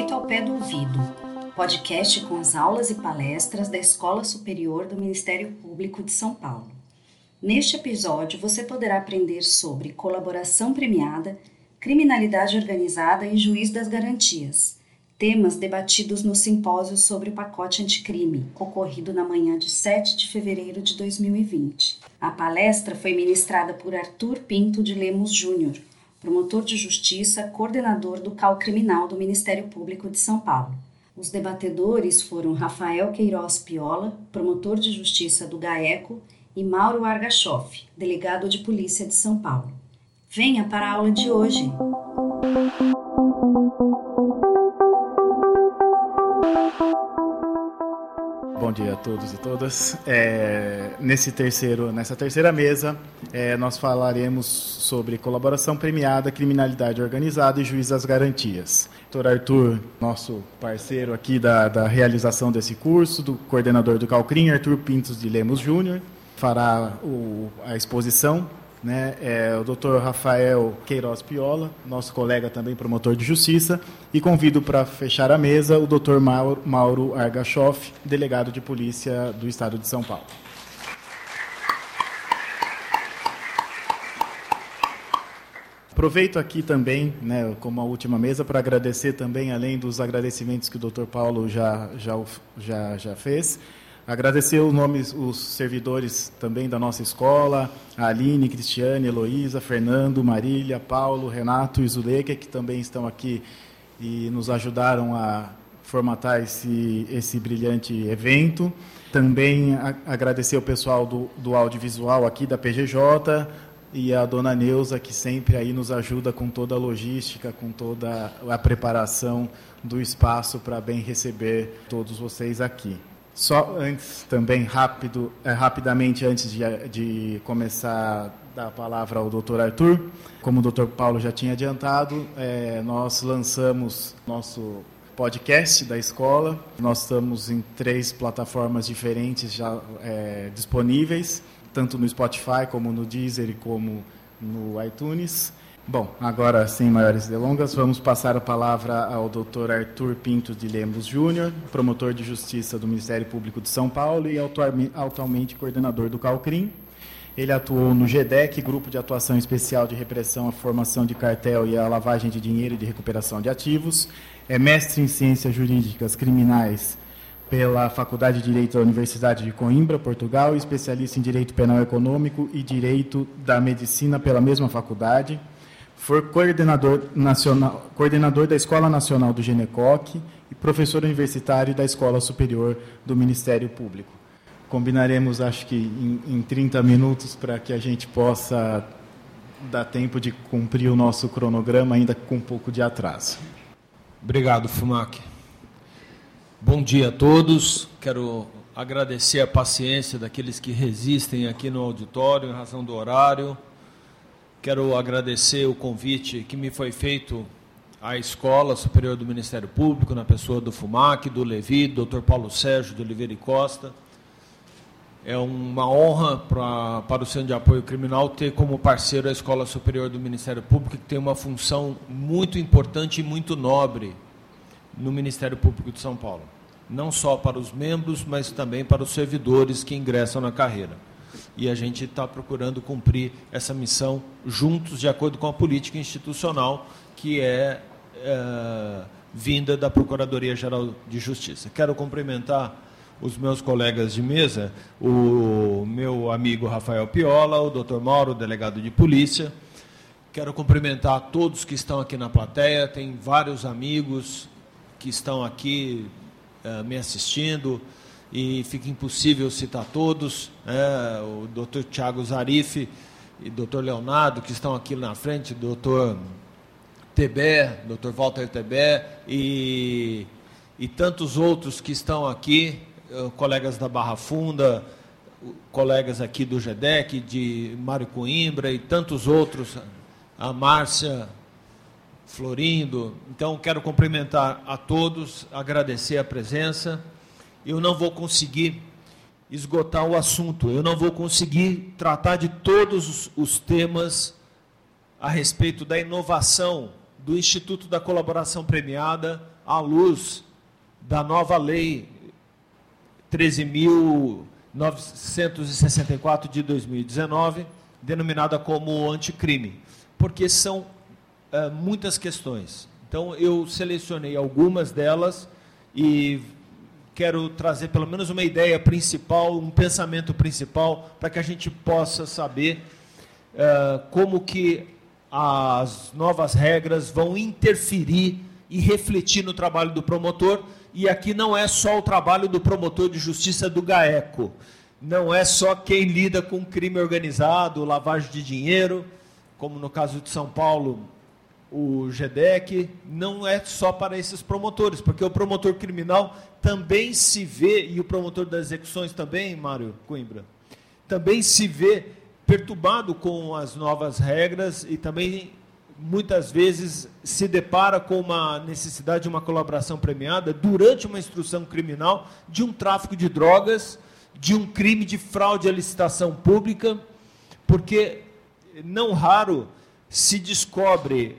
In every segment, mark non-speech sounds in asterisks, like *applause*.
Direito ao Pé do Ouvido, podcast com as aulas e palestras da Escola Superior do Ministério Público de São Paulo. Neste episódio, você poderá aprender sobre colaboração premiada, criminalidade organizada e juiz das garantias, temas debatidos no simpósio sobre o pacote anticrime, ocorrido na manhã de 7 de fevereiro de 2020. A palestra foi ministrada por Arthur Pinto de Lemos Júnior, promotor de justiça, coordenador do CAL Criminal do Ministério Público de São Paulo. Os debatedores foram Rafael Queiroz Piola, promotor de justiça do GAECO, e Mauro Argachoff, delegado de polícia de São Paulo. Venha para a aula de hoje! Bom dia a todos e todas. É, nesse terceiro, nessa terceira mesa, é, nós falaremos sobre colaboração premiada, criminalidade organizada e juiz das garantias. Doutor Arthur, nosso parceiro aqui da, da realização desse curso, do coordenador do Calcrim, Arthur Pintos de Lemos Júnior, fará o, a exposição né, é o Dr. Rafael Queiroz Piola, nosso colega também promotor de justiça, e convido para fechar a mesa o Dr. Mauro, Mauro Argachoff, delegado de polícia do Estado de São Paulo. Aproveito aqui também, né, como a última mesa, para agradecer também, além dos agradecimentos que o Dr. Paulo já, já, já, já fez, Agradecer os nomes, os servidores também da nossa escola, a Aline, Cristiane, Heloísa, Fernando, Marília, Paulo, Renato e Zuleika, que também estão aqui e nos ajudaram a formatar esse, esse brilhante evento. Também a, agradecer o pessoal do, do audiovisual aqui da PGJ e a dona Neuza, que sempre aí nos ajuda com toda a logística, com toda a preparação do espaço para bem receber todos vocês aqui. Só antes, também rápido, é, rapidamente, antes de, de começar a palavra ao doutor Arthur, como o doutor Paulo já tinha adiantado, é, nós lançamos nosso podcast da escola. Nós estamos em três plataformas diferentes já é, disponíveis, tanto no Spotify, como no Deezer e como no iTunes. Bom, agora sem maiores delongas, vamos passar a palavra ao Dr. Arthur Pinto de Lemos Júnior, promotor de justiça do Ministério Público de São Paulo e atualmente coordenador do CalCrim. Ele atuou no GEDEC, Grupo de Atuação Especial de Repressão à Formação de Cartel e à Lavagem de Dinheiro e de Recuperação de Ativos. É mestre em Ciências Jurídicas Criminais pela Faculdade de Direito da Universidade de Coimbra, Portugal, especialista em Direito Penal Econômico e Direito da Medicina pela mesma faculdade foi coordenador, nacional, coordenador da Escola Nacional do Genecoc e professor universitário da Escola Superior do Ministério Público. Combinaremos, acho que, em, em 30 minutos para que a gente possa dar tempo de cumprir o nosso cronograma, ainda com um pouco de atraso. Obrigado, Fumac. Bom dia a todos. Quero agradecer a paciência daqueles que resistem aqui no auditório em razão do horário Quero agradecer o convite que me foi feito à Escola Superior do Ministério Público, na pessoa do FUMAC, do Levi, do Dr. Paulo Sérgio de Oliveira e Costa. É uma honra pra, para o Centro de Apoio Criminal ter como parceiro a Escola Superior do Ministério Público, que tem uma função muito importante e muito nobre no Ministério Público de São Paulo. Não só para os membros, mas também para os servidores que ingressam na carreira e a gente está procurando cumprir essa missão juntos, de acordo com a política institucional que é, é vinda da Procuradoria-Geral de Justiça. Quero cumprimentar os meus colegas de mesa, o meu amigo Rafael Piola, o doutor Mauro, delegado de polícia. Quero cumprimentar todos que estão aqui na plateia, tem vários amigos que estão aqui uh, me assistindo, e fica impossível citar todos, é, o doutor Tiago Zarif e doutor Leonardo, que estão aqui na frente, doutor Tebé, doutor Walter Tebé e, e tantos outros que estão aqui, eh, colegas da Barra Funda, colegas aqui do GEDEC, de Mário Coimbra e tantos outros, a Márcia Florindo. Então, quero cumprimentar a todos, agradecer a presença eu não vou conseguir esgotar o assunto, eu não vou conseguir tratar de todos os temas a respeito da inovação do Instituto da Colaboração Premiada à luz da nova lei 13.964 de 2019, denominada como anticrime, porque são é, muitas questões. Então, eu selecionei algumas delas e quero trazer pelo menos uma ideia principal, um pensamento principal, para que a gente possa saber uh, como que as novas regras vão interferir e refletir no trabalho do promotor. E aqui não é só o trabalho do promotor de justiça do GAECO, não é só quem lida com crime organizado, lavagem de dinheiro, como no caso de São Paulo, o GEDEC, não é só para esses promotores, porque o promotor criminal também se vê, e o promotor das execuções também, Mário Coimbra, também se vê perturbado com as novas regras e também muitas vezes se depara com uma necessidade de uma colaboração premiada durante uma instrução criminal de um tráfico de drogas, de um crime de fraude à licitação pública, porque não raro se descobre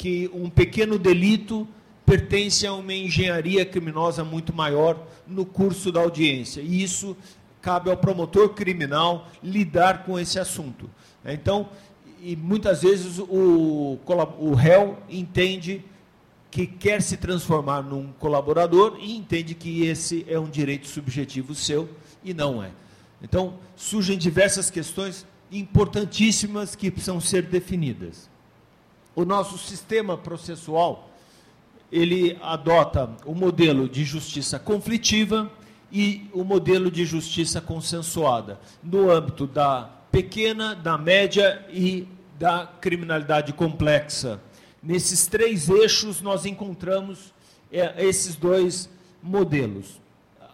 que um pequeno delito pertence a uma engenharia criminosa muito maior no curso da audiência. E isso cabe ao promotor criminal lidar com esse assunto. Então, e muitas vezes o, o réu entende que quer se transformar num colaborador e entende que esse é um direito subjetivo seu e não é. Então, surgem diversas questões importantíssimas que precisam ser definidas o nosso sistema processual ele adota o modelo de justiça conflitiva e o modelo de justiça consensuada no âmbito da pequena, da média e da criminalidade complexa. Nesses três eixos nós encontramos é, esses dois modelos.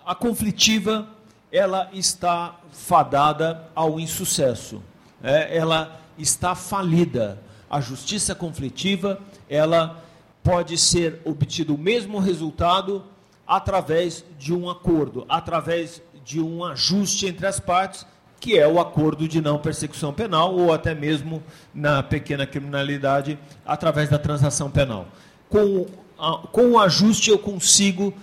A conflitiva ela está fadada ao insucesso, é, ela está falida a justiça conflitiva, ela pode ser obtido o mesmo resultado através de um acordo, através de um ajuste entre as partes, que é o acordo de não persecução penal ou até mesmo na pequena criminalidade através da transação penal. Com, a, com o ajuste eu consigo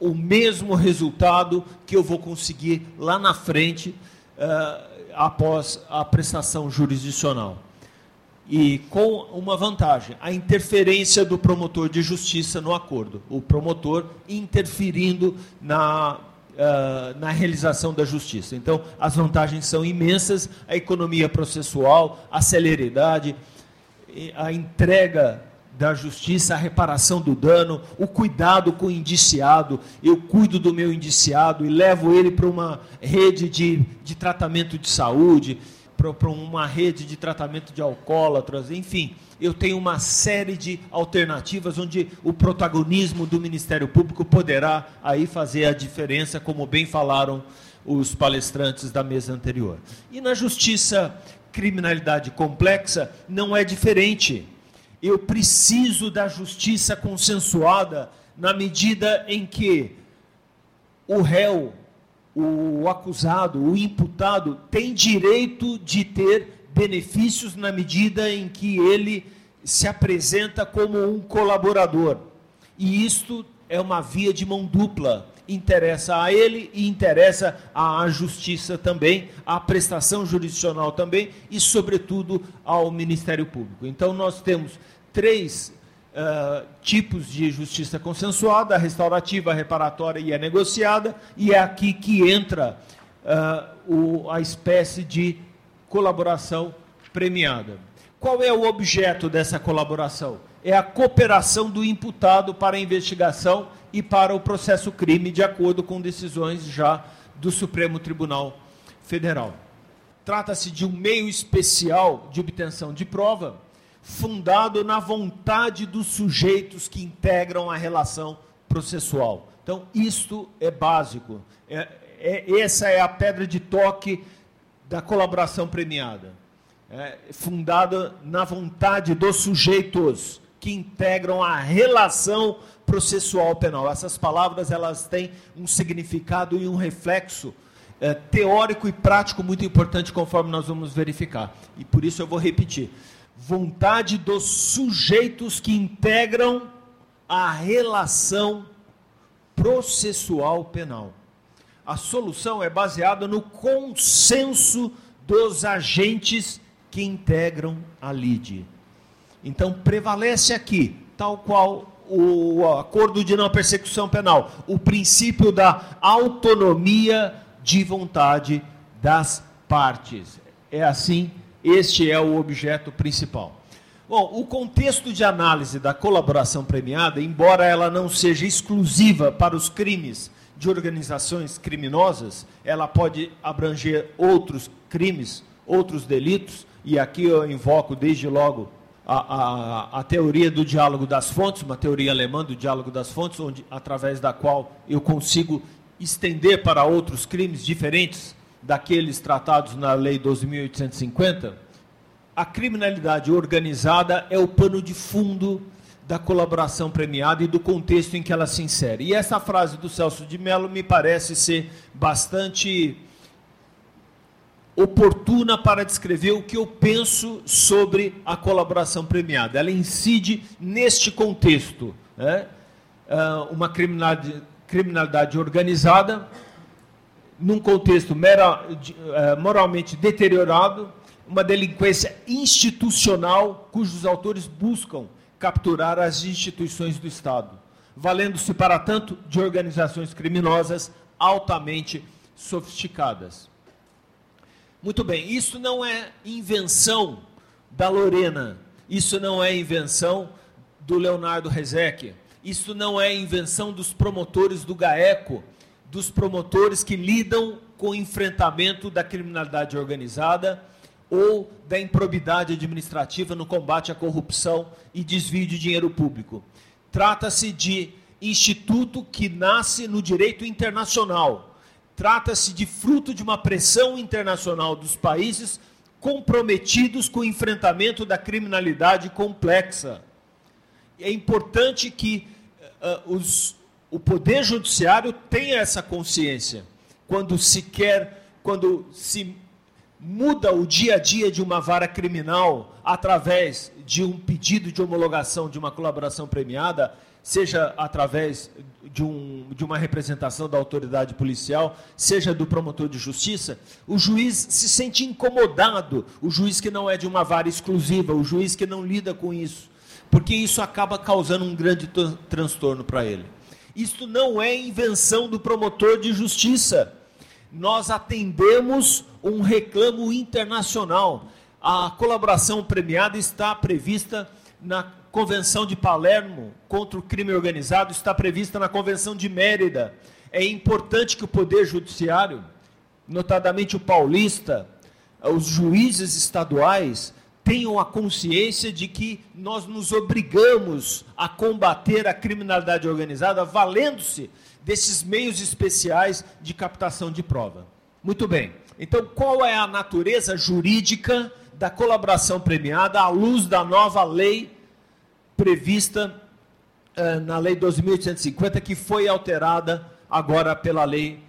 o mesmo resultado que eu vou conseguir lá na frente uh, após a prestação jurisdicional e com uma vantagem, a interferência do promotor de justiça no acordo. O promotor interferindo na, uh, na realização da justiça. Então, as vantagens são imensas, a economia processual, a celeridade, a entrega da justiça, a reparação do dano, o cuidado com o indiciado. Eu cuido do meu indiciado e levo ele para uma rede de, de tratamento de saúde para uma rede de tratamento de alcoólatras, enfim, eu tenho uma série de alternativas onde o protagonismo do Ministério Público poderá aí fazer a diferença, como bem falaram os palestrantes da mesa anterior. E na justiça criminalidade complexa não é diferente. Eu preciso da justiça consensuada na medida em que o réu o acusado, o imputado, tem direito de ter benefícios na medida em que ele se apresenta como um colaborador. E isto é uma via de mão dupla. Interessa a ele e interessa à justiça também, à prestação jurisdicional também e, sobretudo, ao Ministério Público. Então, nós temos três uh, tipos de justiça consensuada, a restaurativa, a reparatória e a negociada, e é aqui que entra uh, o, a espécie de colaboração premiada. Qual é o objeto dessa colaboração? É a cooperação do imputado para a investigação e para o processo crime, de acordo com decisões já do Supremo Tribunal Federal. Trata-se de um meio especial de obtenção de prova fundado na vontade dos sujeitos que integram a relação processual. Então, isto é básico. É, é, essa é a pedra de toque da colaboração premiada. É, fundada na vontade dos sujeitos que integram a relação processual penal. Essas palavras elas têm um significado e um reflexo é, teórico e prático muito importante, conforme nós vamos verificar. E por isso eu vou repetir vontade dos sujeitos que integram a relação processual penal. A solução é baseada no consenso dos agentes que integram a LIDE. Então, prevalece aqui, tal qual o acordo de não persecução penal, o princípio da autonomia de vontade das partes. É assim, este é o objeto principal. Bom, o contexto de análise da colaboração premiada, embora ela não seja exclusiva para os crimes de organizações criminosas, ela pode abranger outros crimes, outros delitos, e aqui eu invoco desde logo a, a, a, teoria do diálogo das fontes, uma teoria alemã do diálogo das fontes, onde, através da qual eu consigo estender para outros crimes diferentes daqueles tratados na Lei 12.850, a criminalidade organizada é o pano de fundo da colaboração premiada e do contexto em que ela se insere. E essa frase do Celso de Mello me parece ser bastante oportuna para descrever o que eu penso sobre a colaboração premiada. Ela incide neste contexto. Né? Ah, uma criminalidade, criminalidade organizada, num contexto eh, moralmente deteriorado, uma delinquência institucional cujos autores buscam capturar as instituições do Estado, valendo-se, para tanto, de organizações criminosas altamente sofisticadas. Muito bem, isso não é invenção da Lorena, isso não é invenção do Leonardo Rezec, isso não é invenção dos promotores do GAECO, dos promotores que lidam com o enfrentamento da criminalidade organizada ou da improbidade administrativa no combate à corrupção e desvio de dinheiro público. Trata-se de instituto que nasce no direito internacional. Trata-se de fruto de uma pressão internacional dos países comprometidos com o enfrentamento da criminalidade complexa. É importante que uh, os, o Poder Judiciário tenha essa consciência. Quando se quer, quando se muda o dia a dia de uma vara criminal através de um pedido de homologação de uma colaboração premiada, seja através de, um, de uma representação da autoridade policial, seja do promotor de justiça, o juiz se sente incomodado, o juiz que não é de uma vara exclusiva, o juiz que não lida com isso, porque isso acaba causando um grande transtorno para ele. Isto não é invenção do promotor de justiça nós atendemos um reclamo internacional. A colaboração premiada está prevista na Convenção de Palermo contra o crime organizado, está prevista na Convenção de Mérida. É importante que o Poder Judiciário, notadamente o paulista, os juízes estaduais, tenham a consciência de que nós nos obrigamos a combater a criminalidade organizada valendo-se desses meios especiais de captação de prova. Muito bem. Então, qual é a natureza jurídica da colaboração premiada à luz da nova lei prevista uh, na Lei 12.850, que foi alterada agora pela Lei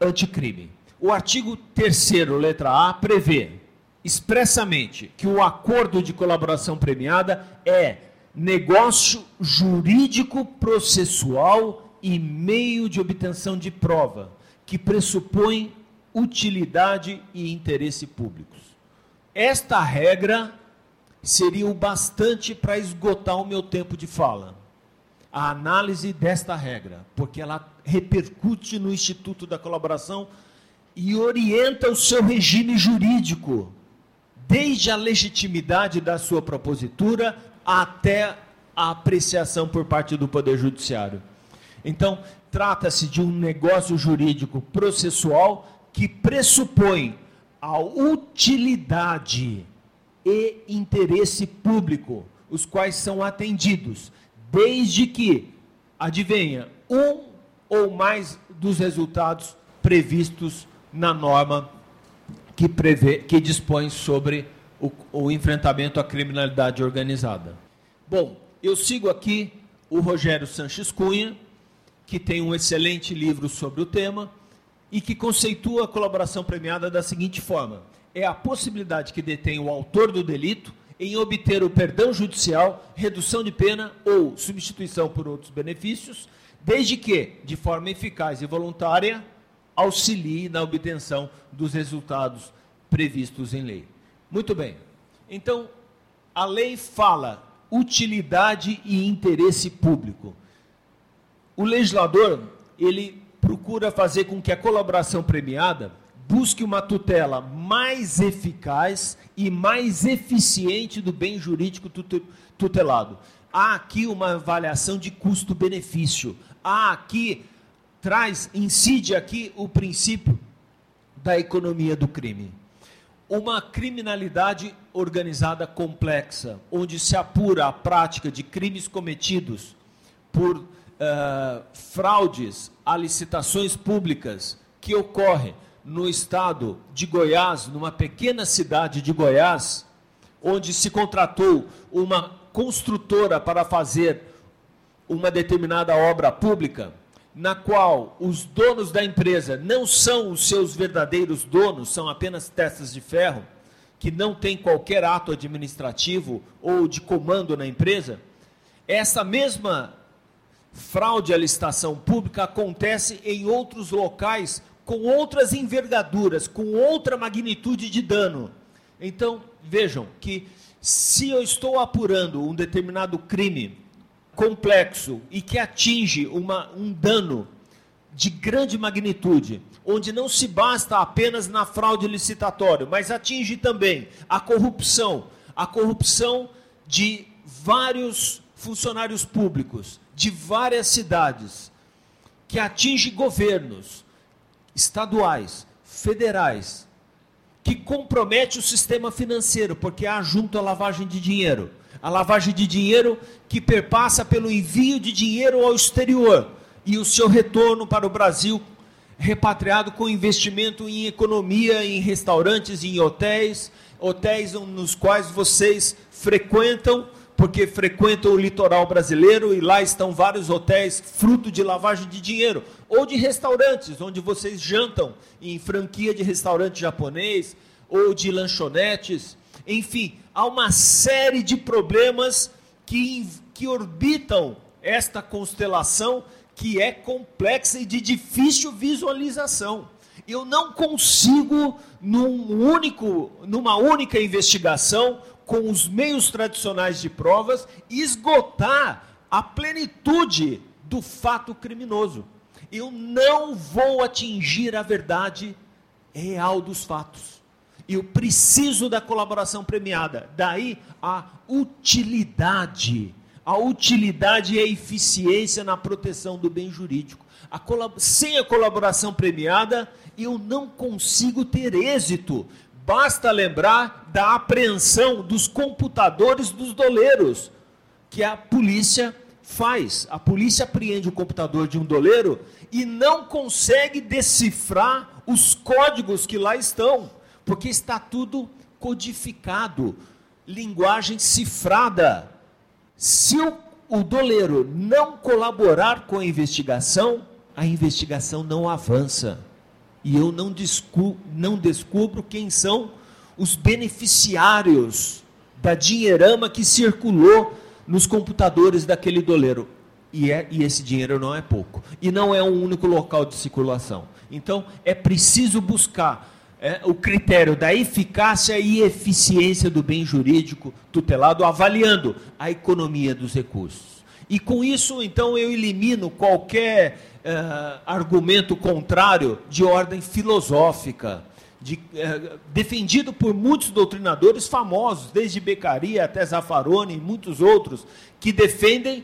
Anticrime? O artigo 3, letra A, prevê expressamente que o acordo de colaboração premiada é negócio jurídico processual e meio de obtenção de prova, que pressupõe utilidade e interesse públicos. Esta regra seria o bastante para esgotar o meu tempo de fala. A análise desta regra, porque ela repercute no Instituto da Colaboração e orienta o seu regime jurídico, desde a legitimidade da sua propositura até a apreciação por parte do Poder Judiciário. Então, trata-se de um negócio jurídico processual que pressupõe a utilidade e interesse público, os quais são atendidos, desde que, adivinha, um ou mais dos resultados previstos na norma que, prevê, que dispõe sobre o, o enfrentamento à criminalidade organizada. Bom, eu sigo aqui o Rogério Sanches Cunha, que tem um excelente livro sobre o tema e que conceitua a colaboração premiada da seguinte forma: é a possibilidade que detém o autor do delito em obter o perdão judicial, redução de pena ou substituição por outros benefícios, desde que, de forma eficaz e voluntária, auxilie na obtenção dos resultados previstos em lei. Muito bem. Então, a lei fala utilidade e interesse público. O legislador, ele procura fazer com que a colaboração premiada busque uma tutela mais eficaz e mais eficiente do bem jurídico tutelado. Há aqui uma avaliação de custo-benefício. Há aqui traz, incide aqui o princípio da economia do crime. Uma criminalidade organizada complexa, onde se apura a prática de crimes cometidos por uh, fraudes a licitações públicas que ocorre no estado de Goiás, numa pequena cidade de Goiás, onde se contratou uma construtora para fazer uma determinada obra pública na qual os donos da empresa não são os seus verdadeiros donos, são apenas testas de ferro, que não tem qualquer ato administrativo ou de comando na empresa, essa mesma fraude à licitação pública acontece em outros locais com outras envergaduras, com outra magnitude de dano. Então, vejam que se eu estou apurando um determinado crime complexo e que atinge uma, um dano de grande magnitude, onde não se basta apenas na fraude licitatória, mas atinge também a corrupção, a corrupção de vários funcionários públicos, de várias cidades, que atinge governos estaduais, federais, que compromete o sistema financeiro, porque há junto a lavagem de dinheiro a lavagem de dinheiro que perpassa pelo envio de dinheiro ao exterior e o seu retorno para o Brasil repatriado com investimento em economia, em restaurantes, em hotéis, hotéis nos quais vocês frequentam, porque frequentam o litoral brasileiro e lá estão vários hotéis fruto de lavagem de dinheiro, ou de restaurantes, onde vocês jantam em franquia de restaurante japonês ou de lanchonetes enfim, há uma série de problemas que, que orbitam esta constelação que é complexa e de difícil visualização. Eu não consigo, num único, numa única investigação, com os meios tradicionais de provas, esgotar a plenitude do fato criminoso. Eu não vou atingir a verdade real dos fatos. Eu preciso da colaboração premiada. Daí a utilidade. A utilidade e a eficiência na proteção do bem jurídico. A sem a colaboração premiada, eu não consigo ter êxito. Basta lembrar da apreensão dos computadores dos doleiros, que a polícia faz. A polícia apreende o computador de um doleiro e não consegue decifrar os códigos que lá estão porque está tudo codificado, linguagem cifrada. Se o, o doleiro não colaborar com a investigação, a investigação não avança. E eu não, descu não descubro quem são os beneficiários da dinheirama que circulou nos computadores daquele doleiro. E, é, e esse dinheiro não é pouco. E não é um único local de circulação. Então, é preciso buscar é, o critério da eficácia e eficiência do bem jurídico tutelado, avaliando a economia dos recursos. E com isso, então, eu elimino qualquer é, argumento contrário de ordem filosófica, de, é, defendido por muitos doutrinadores famosos, desde Beccaria até Zaffaroni e muitos outros, que defendem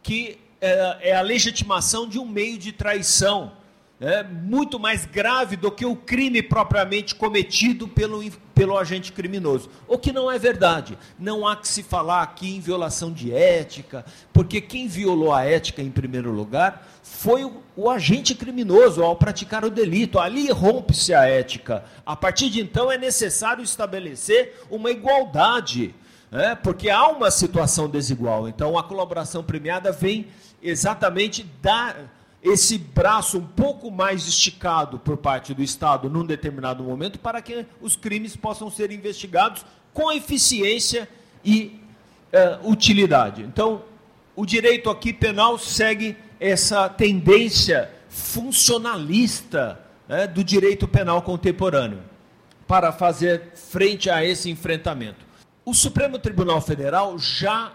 que é, é a legitimação de um meio de traição é, muito mais grave do que o crime propriamente cometido pelo, pelo agente criminoso. O que não é verdade. Não há que se falar aqui em violação de ética, porque quem violou a ética em primeiro lugar foi o, o agente criminoso ao praticar o delito. Ali rompe-se a ética. A partir de então é necessário estabelecer uma igualdade. É, porque há uma situação desigual. Então, a colaboração premiada vem exatamente dar esse braço um pouco mais esticado por parte do Estado num determinado momento para que os crimes possam ser investigados com eficiência e uh, utilidade. Então, o direito aqui penal segue essa tendência funcionalista né, do direito penal contemporâneo para fazer frente a esse enfrentamento. O Supremo Tribunal Federal já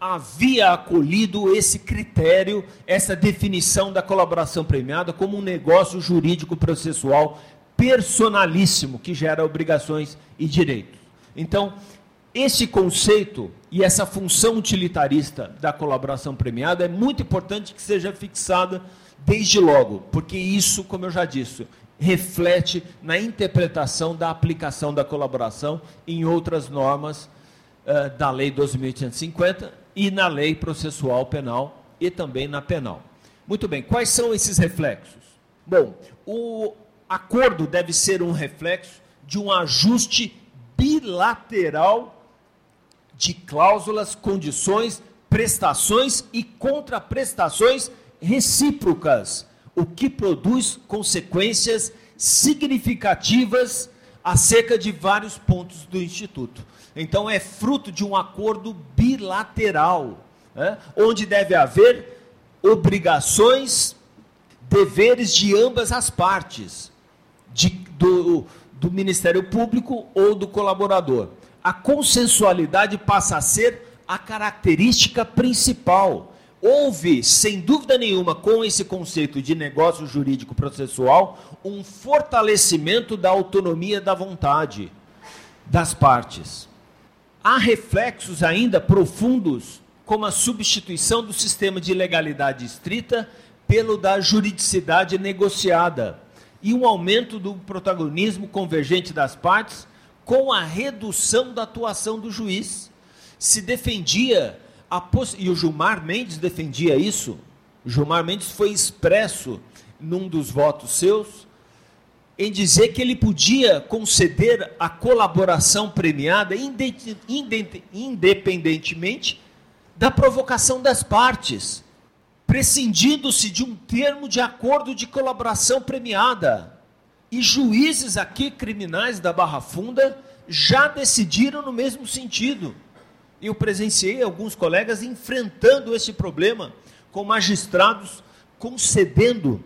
havia acolhido esse critério, essa definição da colaboração premiada como um negócio jurídico processual personalíssimo que gera obrigações e direitos. Então, esse conceito e essa função utilitarista da colaboração premiada é muito importante que seja fixada desde logo, porque isso, como eu já disse, reflete na interpretação da aplicação da colaboração em outras normas uh, da Lei 12.850 e na Lei Processual Penal e também na penal. Muito bem, quais são esses reflexos? Bom, o acordo deve ser um reflexo de um ajuste bilateral de cláusulas, condições, prestações e contraprestações recíprocas, o que produz consequências significativas acerca de vários pontos do Instituto. Então, é fruto de um acordo bilateral, né, onde deve haver obrigações, deveres de ambas as partes, de, do, do Ministério Público ou do colaborador a consensualidade passa a ser a característica principal. Houve, sem dúvida nenhuma, com esse conceito de negócio jurídico processual, um fortalecimento da autonomia da vontade das partes. Há reflexos ainda profundos, como a substituição do sistema de legalidade estrita pelo da juridicidade negociada e um aumento do protagonismo convergente das partes com a redução da atuação do juiz. Se defendia, e o Gilmar Mendes defendia isso, Gilmar Mendes foi expresso num dos votos seus, em dizer que ele podia conceder a colaboração premiada independentemente da provocação das partes, prescindindo-se de um termo de acordo de colaboração premiada. E juízes aqui criminais da Barra Funda já decidiram no mesmo sentido. Eu presenciei alguns colegas enfrentando esse problema com magistrados concedendo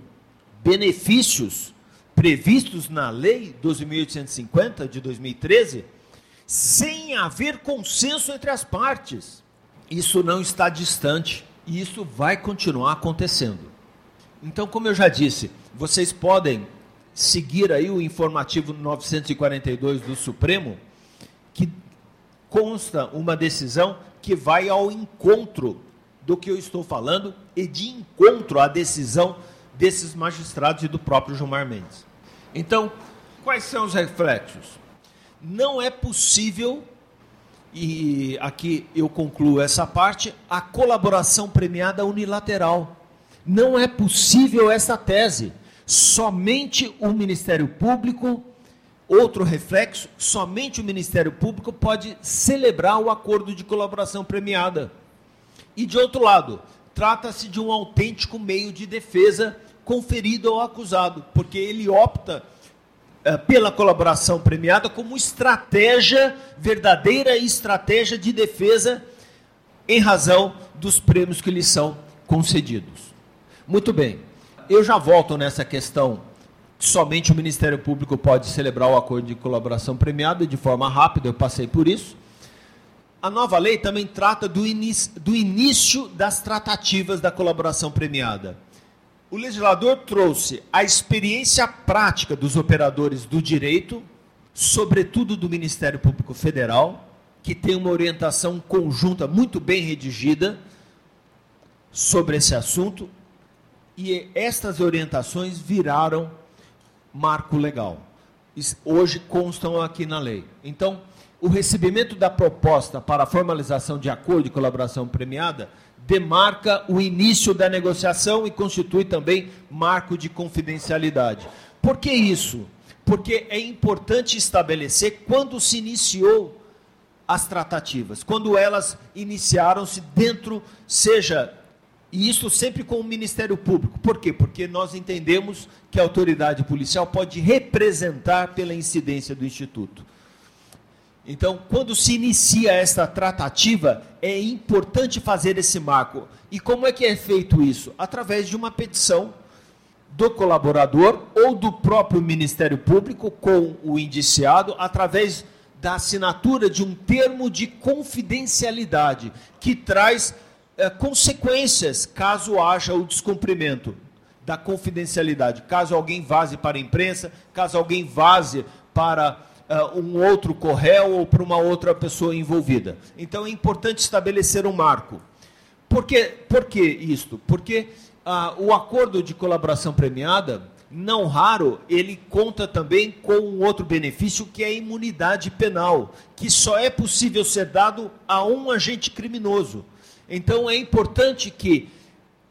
benefícios previstos na Lei 12.850 de 2013 sem haver consenso entre as partes. Isso não está distante e isso vai continuar acontecendo. Então, como eu já disse, vocês podem seguir aí o informativo 942 do Supremo, que consta uma decisão que vai ao encontro do que eu estou falando e de encontro à decisão desses magistrados e do próprio Gilmar Mendes. Então, quais são os reflexos? Não é possível, e aqui eu concluo essa parte, a colaboração premiada unilateral. Não é possível essa tese somente o Ministério Público, outro reflexo, somente o Ministério Público pode celebrar o acordo de colaboração premiada. E de outro lado, trata-se de um autêntico meio de defesa conferido ao acusado, porque ele opta é, pela colaboração premiada como estratégia, verdadeira estratégia de defesa em razão dos prêmios que lhe são concedidos. Muito bem eu já volto nessa questão. Somente o Ministério Público pode celebrar o acordo de colaboração premiada de forma rápida, eu passei por isso. A nova lei também trata do, do início das tratativas da colaboração premiada. O legislador trouxe a experiência prática dos operadores do direito, sobretudo do Ministério Público Federal, que tem uma orientação conjunta muito bem redigida sobre esse assunto, e estas orientações viraram marco legal. Hoje constam aqui na lei. Então, o recebimento da proposta para a formalização de acordo de colaboração premiada demarca o início da negociação e constitui também marco de confidencialidade. Por que isso? Porque é importante estabelecer quando se iniciou as tratativas, quando elas iniciaram-se dentro, seja E isso sempre com o Ministério Público. Por quê? Porque nós entendemos que a autoridade policial pode representar pela incidência do Instituto. Então, quando se inicia esta tratativa, é importante fazer esse marco. E como é que é feito isso? Através de uma petição do colaborador ou do próprio Ministério Público com o indiciado, através da assinatura de um termo de confidencialidade que traz é, consequências caso haja o descumprimento da confidencialidade. Caso alguém vaze para a imprensa, caso alguém vaze para uh, um outro correio ou para uma outra pessoa envolvida. Então é importante estabelecer um marco. Por que, por que isto? Porque uh, o acordo de colaboração premiada, não raro, ele conta também com um outro benefício que é a imunidade penal, que só é possível ser dado a um agente criminoso. Então é importante que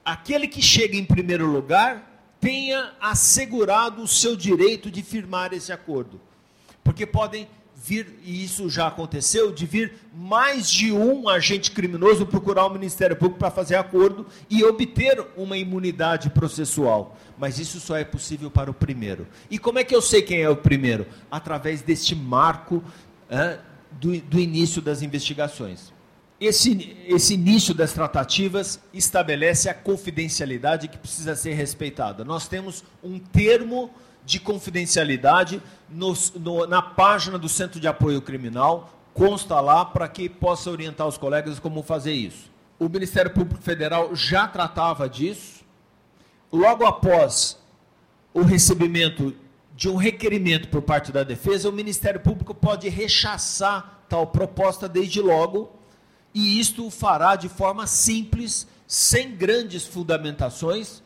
aquele que chega em primeiro lugar tenha assegurado o seu direito de firmar esse acordo. Porque podem vir, e isso já aconteceu, de vir mais de um agente criminoso procurar o Ministério Público para fazer acordo e obter uma imunidade processual. Mas isso só é possível para o primeiro. E como é que eu sei quem é o primeiro? Através deste marco é, do, do início das investigações. Esse, esse início das tratativas estabelece a confidencialidade que precisa ser respeitada. Nós temos um termo de confidencialidade no, no, na página do Centro de Apoio Criminal, consta lá para que possa orientar os colegas como fazer isso. O Ministério Público Federal já tratava disso. Logo após o recebimento de um requerimento por parte da defesa, o Ministério Público pode rechaçar tal proposta desde logo e isto o fará de forma simples, sem grandes fundamentações.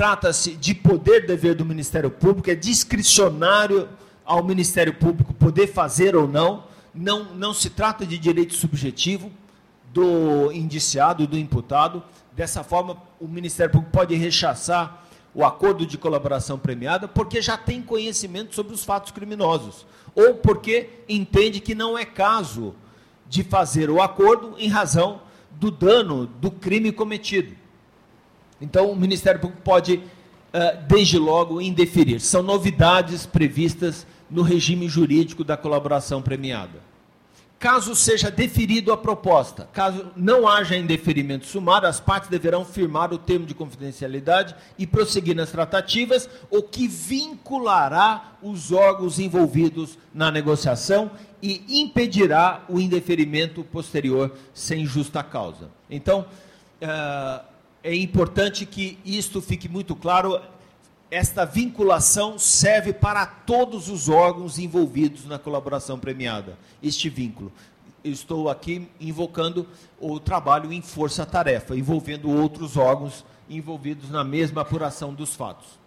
Trata-se de poder dever do Ministério Público, é discricionário ao Ministério Público poder fazer ou não, não, não se trata de direito subjetivo do indiciado, do imputado. Dessa forma, o Ministério Público pode rechaçar o acordo de colaboração premiada porque já tem conhecimento sobre os fatos criminosos, ou porque entende que não é caso de fazer o acordo em razão do dano do crime cometido. Então, o Ministério Público pode, eh, desde logo, indeferir. São novidades previstas no regime jurídico da colaboração premiada. Caso seja deferido a proposta, caso não haja indeferimento sumário, as partes deverão firmar o termo de confidencialidade e prosseguir nas tratativas, o que vinculará os órgãos envolvidos na negociação e impedirá o indeferimento posterior sem justa causa. Então, eh, é importante que isto fique muito claro esta vinculação serve para todos os órgãos envolvidos na colaboração premiada. Este vínculo. Eu estou aqui invocando o trabalho em força-tarefa, envolvendo outros órgãos envolvidos na mesma apuração dos fatos.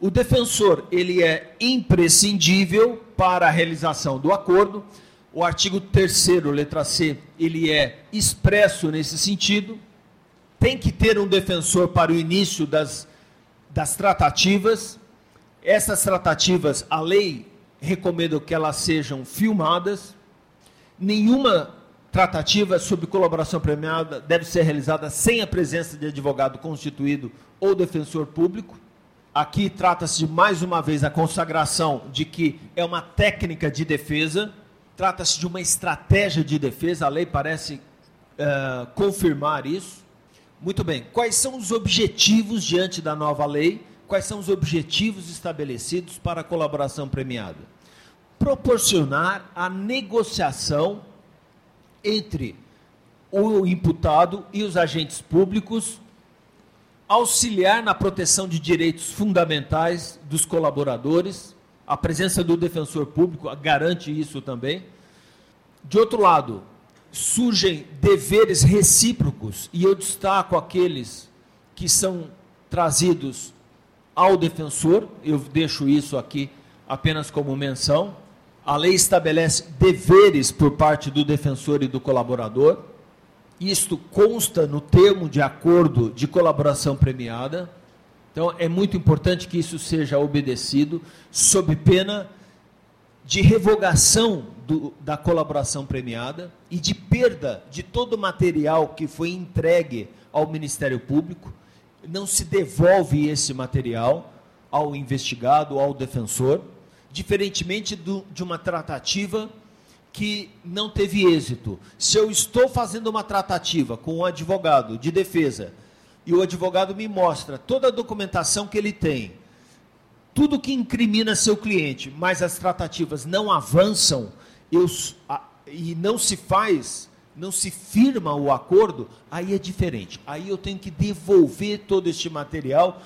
O defensor, ele é imprescindível para a realização do acordo. O artigo 3 letra C, ele é expresso nesse sentido. Tem que ter um defensor para o início das das tratativas. Essas tratativas, a lei recomenda que elas sejam filmadas. Nenhuma tratativa sobre colaboração premiada deve ser realizada sem a presença de advogado constituído ou defensor público. Aqui trata-se de mais uma vez a consagração de que é uma técnica de defesa, trata-se de uma estratégia de defesa, a lei parece uh, confirmar isso. Muito bem. Quais são os objetivos diante da nova lei? Quais são os objetivos estabelecidos para a colaboração premiada? Proporcionar a negociação entre o imputado e os agentes públicos, auxiliar na proteção de direitos fundamentais dos colaboradores, a presença do defensor público garante isso também. De outro lado, surgem deveres recíprocos, e eu destaco aqueles que são trazidos ao defensor, eu deixo isso aqui apenas como menção. A lei estabelece deveres por parte do defensor e do colaborador. Isto consta no termo de acordo de colaboração premiada. Então, é muito importante que isso seja obedecido, sob pena de revogação do, da colaboração premiada e de perda de todo o material que foi entregue ao Ministério Público. Não se devolve esse material ao investigado, ao defensor, diferentemente do, de uma tratativa que não teve êxito. Se eu estou fazendo uma tratativa com um advogado de defesa e o advogado me mostra toda a documentação que ele tem, tudo que incrimina seu cliente, mas as tratativas não avançam eu, a, e não se faz, não se firma o acordo, aí é diferente. Aí eu tenho que devolver todo este material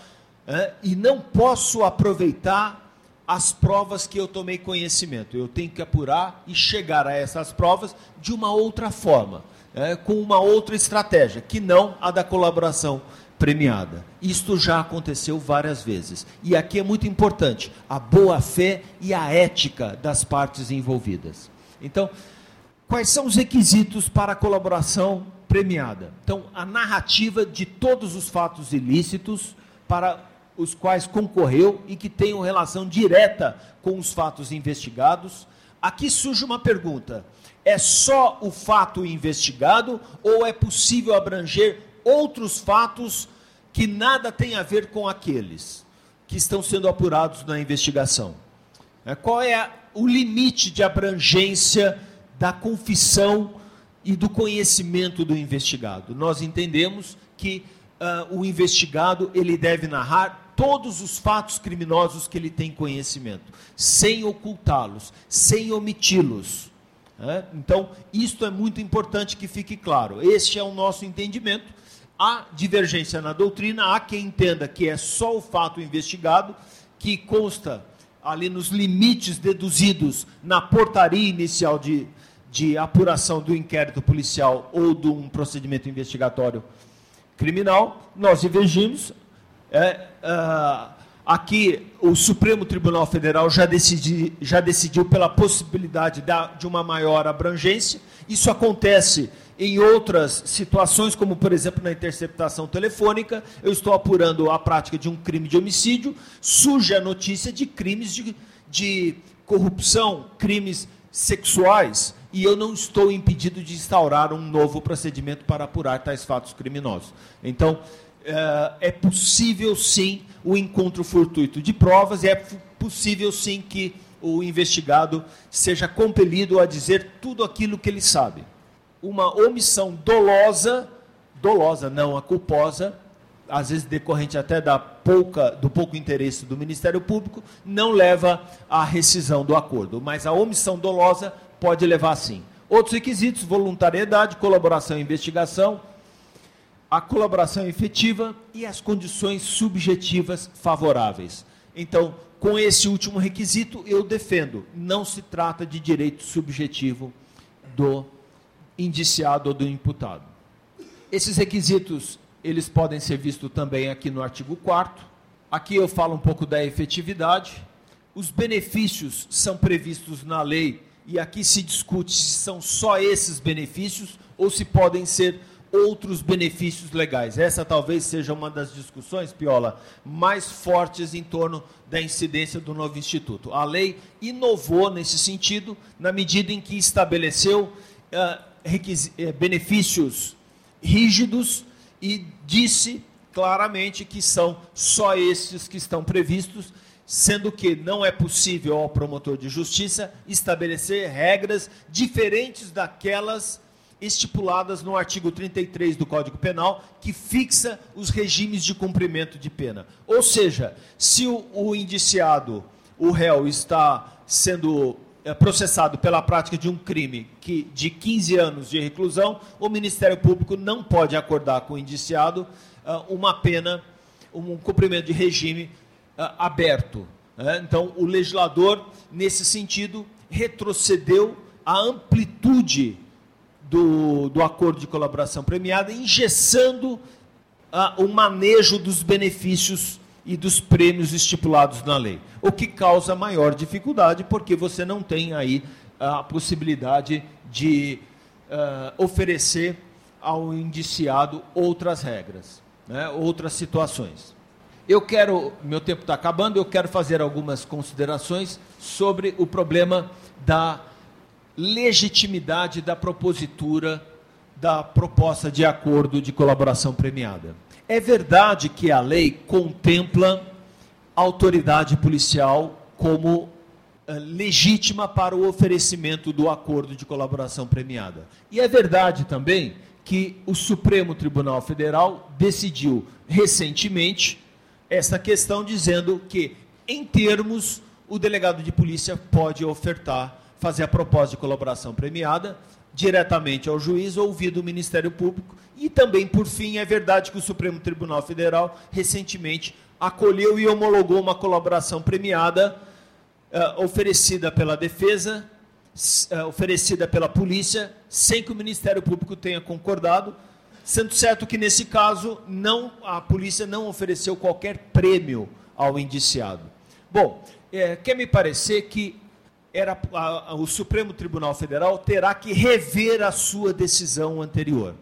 é, e não posso aproveitar as provas que eu tomei conhecimento. Eu tenho que apurar e chegar a essas provas de uma outra forma, é, com uma outra estratégia, que não a da colaboração premiada. Isto já aconteceu várias vezes. E aqui é muito importante a boa fé e a ética das partes envolvidas. Então, quais são os requisitos para a colaboração premiada? Então, a narrativa de todos os fatos ilícitos para os quais concorreu e que tenham relação direta com os fatos investigados. Aqui surge uma pergunta: é só o fato investigado ou é possível abranger outros fatos que nada têm a ver com aqueles que estão sendo apurados na investigação? É, qual é o limite de abrangência da confissão e do conhecimento do investigado? Nós entendemos que uh, o investigado ele deve narrar todos os fatos criminosos que ele tem conhecimento, sem ocultá-los, sem omiti-los. É? Então, isto é muito importante que fique claro. Este é o nosso entendimento. Há divergência na doutrina, há quem entenda que é só o fato investigado, que consta ali nos limites deduzidos na portaria inicial de, de apuração do inquérito policial ou de um procedimento investigatório criminal. Nós divergimos, é, uh, aqui o Supremo Tribunal Federal já, decidi, já decidiu pela possibilidade da, de uma maior abrangência. Isso acontece em outras situações, como por exemplo na interceptação telefônica. Eu estou apurando a prática de um crime de homicídio, surge a notícia de crimes de, de corrupção, crimes sexuais, e eu não estou impedido de instaurar um novo procedimento para apurar tais fatos criminosos. Então, é possível sim o encontro fortuito de provas e é possível sim que o investigado seja compelido a dizer tudo aquilo que ele sabe. Uma omissão dolosa, dolosa não a culposa, às vezes decorrente até da pouca, do pouco interesse do Ministério Público, não leva à rescisão do acordo, mas a omissão dolosa pode levar sim. Outros requisitos: voluntariedade, colaboração e investigação, a colaboração efetiva e as condições subjetivas favoráveis. Então, com esse último requisito, eu defendo, não se trata de direito subjetivo do indiciado ou do imputado. Esses requisitos, eles podem ser vistos também aqui no artigo 4 Aqui eu falo um pouco da efetividade. Os benefícios são previstos na lei e aqui se discute se são só esses benefícios ou se podem ser outros benefícios legais. Essa talvez seja uma das discussões, Piola, mais fortes em torno da incidência do novo instituto. A lei inovou nesse sentido, na medida em que estabeleceu uh, benefícios rígidos e disse claramente que são só esses que estão previstos, sendo que não é possível ao promotor de justiça estabelecer regras diferentes daquelas estipuladas no artigo 33 do Código Penal, que fixa os regimes de cumprimento de pena. Ou seja, se o, o indiciado, o réu, está sendo é, processado pela prática de um crime que, de 15 anos de reclusão, o Ministério Público não pode acordar com o indiciado uh, uma pena, um cumprimento de regime uh, aberto. Né? Então, o legislador, nesse sentido, retrocedeu a amplitude do, do acordo de colaboração premiada, engessando ah, o manejo dos benefícios e dos prêmios estipulados na lei, o que causa maior dificuldade, porque você não tem aí a possibilidade de uh, oferecer ao indiciado outras regras, né, outras situações. Eu quero, meu tempo está acabando, eu quero fazer algumas considerações sobre o problema da legitimidade da propositura da proposta de acordo de colaboração premiada. É verdade que a lei contempla autoridade policial como eh, legítima para o oferecimento do acordo de colaboração premiada. E é verdade também que o Supremo Tribunal Federal decidiu recentemente essa questão, dizendo que, em termos, o delegado de polícia pode ofertar, fazer a proposta de colaboração premiada diretamente ao juiz, ouvido o Ministério Público. E também, por fim, é verdade que o Supremo Tribunal Federal recentemente acolheu e homologou uma colaboração premiada uh, oferecida pela defesa, uh, oferecida pela polícia, sem que o Ministério Público tenha concordado, sendo certo que nesse caso não a polícia não ofereceu qualquer prêmio ao indiciado. Bom, é, quer me parecer que era a, a, o Supremo Tribunal Federal terá que rever a sua decisão anterior.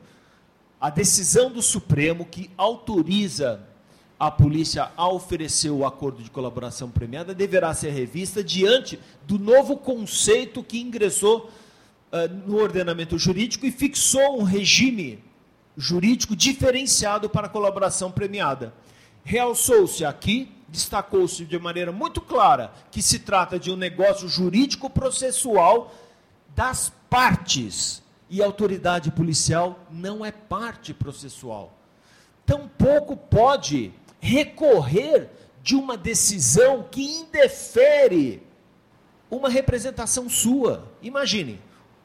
A decisão do Supremo que autoriza a polícia a oferecer o acordo de colaboração premiada deverá ser revista diante do novo conceito que ingressou uh, no ordenamento jurídico e fixou um regime jurídico diferenciado para a colaboração premiada. Realçou-se aqui, destacou-se de maneira muito clara que se trata de um negócio jurídico processual das partes e a autoridade policial não é parte processual. Tampouco pode recorrer de uma decisão que indefere uma representação sua. Imagine,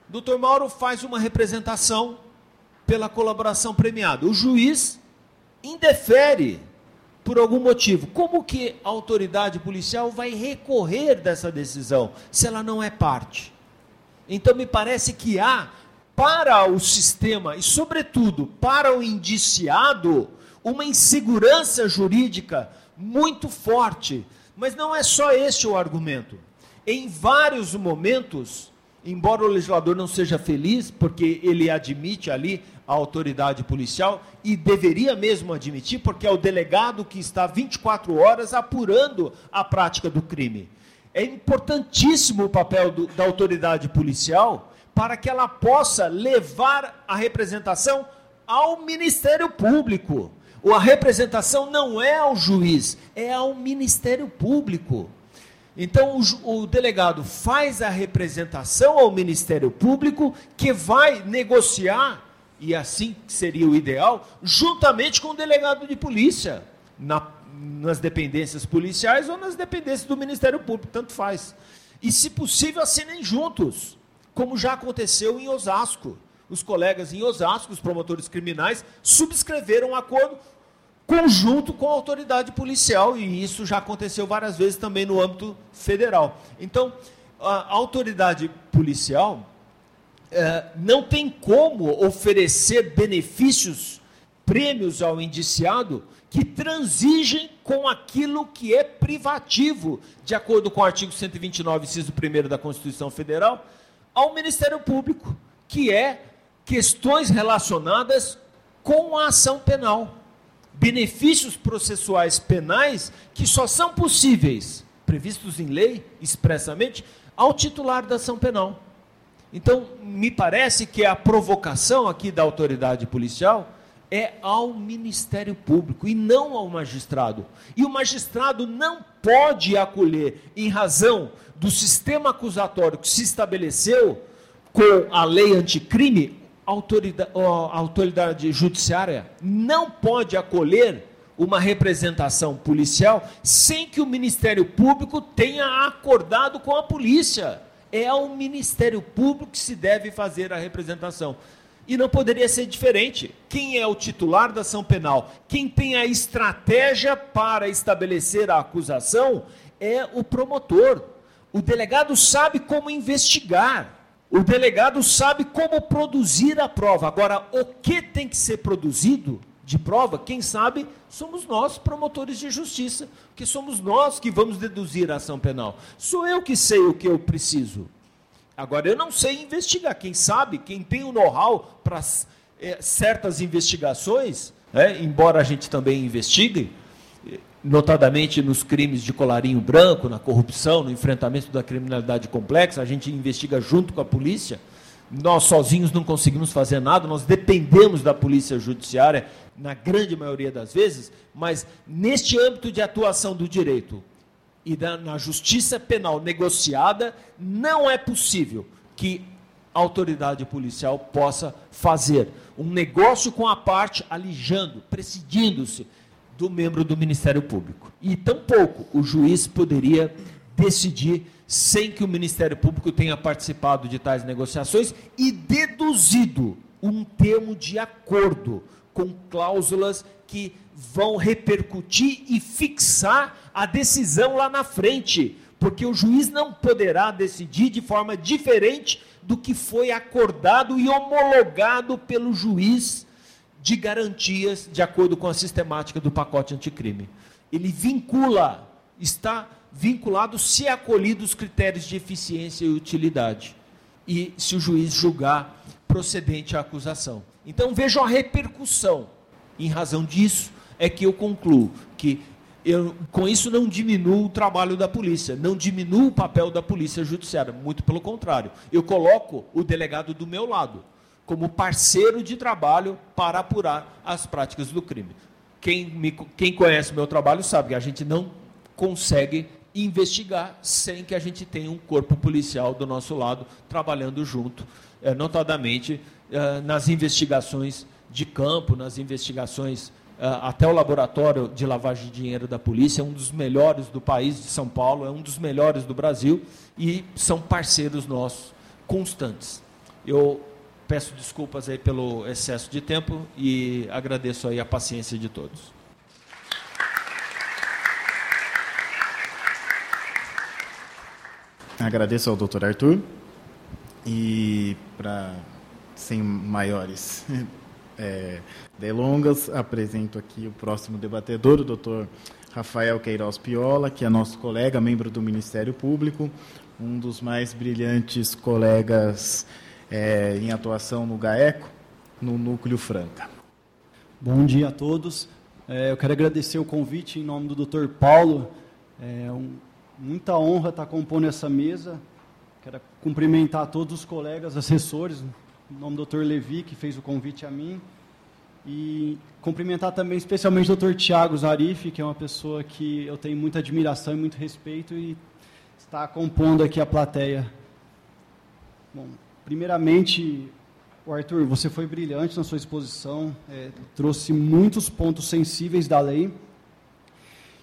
o doutor Mauro faz uma representação pela colaboração premiada. O juiz indefere por algum motivo. Como que a autoridade policial vai recorrer dessa decisão se ela não é parte? Então me parece que há para o sistema e sobretudo para o indiciado uma insegurança jurídica muito forte. Mas não é só este o argumento. Em vários momentos, embora o legislador não seja feliz, porque ele admite ali a autoridade policial, e deveria mesmo admitir, porque é o delegado que está 24 horas apurando a prática do crime. É importantíssimo o papel do, da autoridade policial para que ela possa levar a representação ao Ministério Público a representação não é ao juiz, é ao Ministério Público. Então, o, o, delegado faz a representação ao Ministério Público, que vai negociar, e assim seria o ideal, juntamente com o delegado de polícia, na, nas dependências policiais ou nas dependências do Ministério Público, tanto faz. E, se possível, assinem juntos, como já aconteceu em Osasco. Os colegas em Osasco, os promotores criminais, subscreveram um acordo conjunto com a autoridade policial, e isso já aconteceu várias vezes também no âmbito federal. Então, a autoridade policial é, não tem como oferecer benefícios, prêmios ao indiciado que transigem com aquilo que é privativo, de acordo com o artigo 129, inciso 1 da Constituição Federal, ao Ministério Público, que é questões relacionadas com a ação penal benefícios processuais penais que só são possíveis, previstos em lei expressamente, ao titular da ação penal. Então, me parece que a provocação aqui da autoridade policial é ao Ministério Público e não ao magistrado. E o magistrado não pode acolher, em razão do sistema acusatório que se estabeleceu com a lei anticrime, autoridade, a autoridade judiciária não pode acolher uma representação policial sem que o Ministério Público tenha acordado com a polícia. É ao Ministério Público que se deve fazer a representação. E não poderia ser diferente. Quem é o titular da ação penal, quem tem a estratégia para estabelecer a acusação, é o promotor. O delegado sabe como investigar. O delegado sabe como produzir a prova. Agora, o que tem que ser produzido de prova, quem sabe somos nós, promotores de justiça, que somos nós que vamos deduzir a ação penal. Sou eu que sei o que eu preciso. Agora, eu não sei investigar. Quem sabe, quem tem o know-how para é, certas investigações, é, embora a gente também investigue, notadamente nos crimes de colarinho branco, na corrupção, no enfrentamento da criminalidade complexa, a gente investiga junto com a polícia. Nós sozinhos não conseguimos fazer nada, nós dependemos da polícia judiciária, na grande maioria das vezes, mas neste âmbito de atuação do direito e da, na justiça penal negociada, não é possível que a autoridade policial possa fazer um negócio com a parte alijando, presidindo-se do membro do Ministério Público. E tampouco o juiz poderia decidir sem que o Ministério Público tenha participado de tais negociações e deduzido um termo de acordo com cláusulas que vão repercutir e fixar a decisão lá na frente, porque o juiz não poderá decidir de forma diferente do que foi acordado e homologado pelo juiz de garantias de acordo com a sistemática do pacote anticrime. Ele vincula, está vinculado se acolhido os critérios de eficiência e utilidade. E se o juiz julgar procedente a acusação. Então vejam a repercussão. Em razão disso, é que eu concluo que eu, com isso não diminuo o trabalho da polícia, não diminuo o papel da polícia judiciária, muito pelo contrário. Eu coloco o delegado do meu lado como parceiro de trabalho para apurar as práticas do crime. Quem, me, quem conhece o meu trabalho sabe que a gente não consegue investigar sem que a gente tenha um corpo policial do nosso lado trabalhando junto, é, notadamente é, nas investigações de campo, nas investigações é, até o laboratório de lavagem de dinheiro da polícia, é um dos melhores do país de São Paulo, é um dos melhores do Brasil e são parceiros nossos constantes. Eu Peço desculpas aí pelo excesso de tempo e agradeço aí a paciência de todos. Agradeço ao doutor Arthur e para sem maiores *laughs* é, delongas, apresento aqui o próximo debatedor, o doutor Rafael Queiroz Piola, que é nosso colega, membro do Ministério Público, um dos mais brilhantes colegas é, em atuação no GAECO, no Núcleo Franca. Bom dia a todos. É, eu quero agradecer o convite em nome do Dr. Paulo. É um, muita honra estar compondo essa mesa. Quero cumprimentar todos os colegas assessores, em nome do Dr. Levi, que fez o convite a mim. E cumprimentar também especialmente o Dr. Tiago Zarif, que é uma pessoa que eu tenho muita admiração e muito respeito e está compondo aqui a plateia. Bom, Primeiramente, Arthur, você foi brilhante na sua exposição, é, trouxe muitos pontos sensíveis da lei.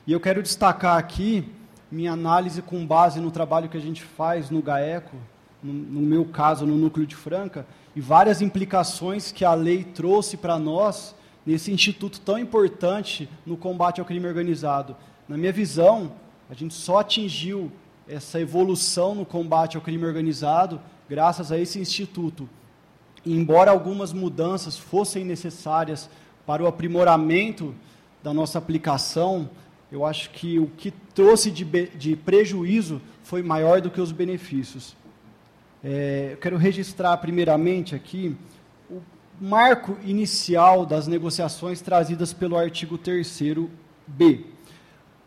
E eu quero destacar aqui minha análise com base no trabalho que a gente faz no GAECO, no, no meu caso, no Núcleo de Franca, e várias implicações que a lei trouxe para nós nesse instituto tão importante no combate ao crime organizado. Na minha visão, a gente só atingiu essa evolução no combate ao crime organizado graças a esse instituto, embora algumas mudanças fossem necessárias para o aprimoramento da nossa aplicação, eu acho que o que trouxe de, de prejuízo foi maior do que os benefícios. É, eu quero registrar primeiramente aqui o marco inicial das negociações trazidas pelo artigo 3b.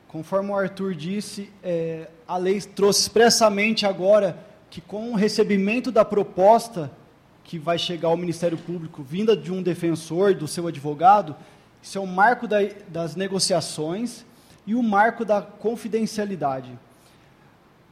Conforme o Arthur disse, é, a lei trouxe expressamente agora que com o recebimento da proposta que vai chegar ao Ministério Público, vinda de um defensor, do seu advogado, isso é o marco da, das negociações e o marco da confidencialidade.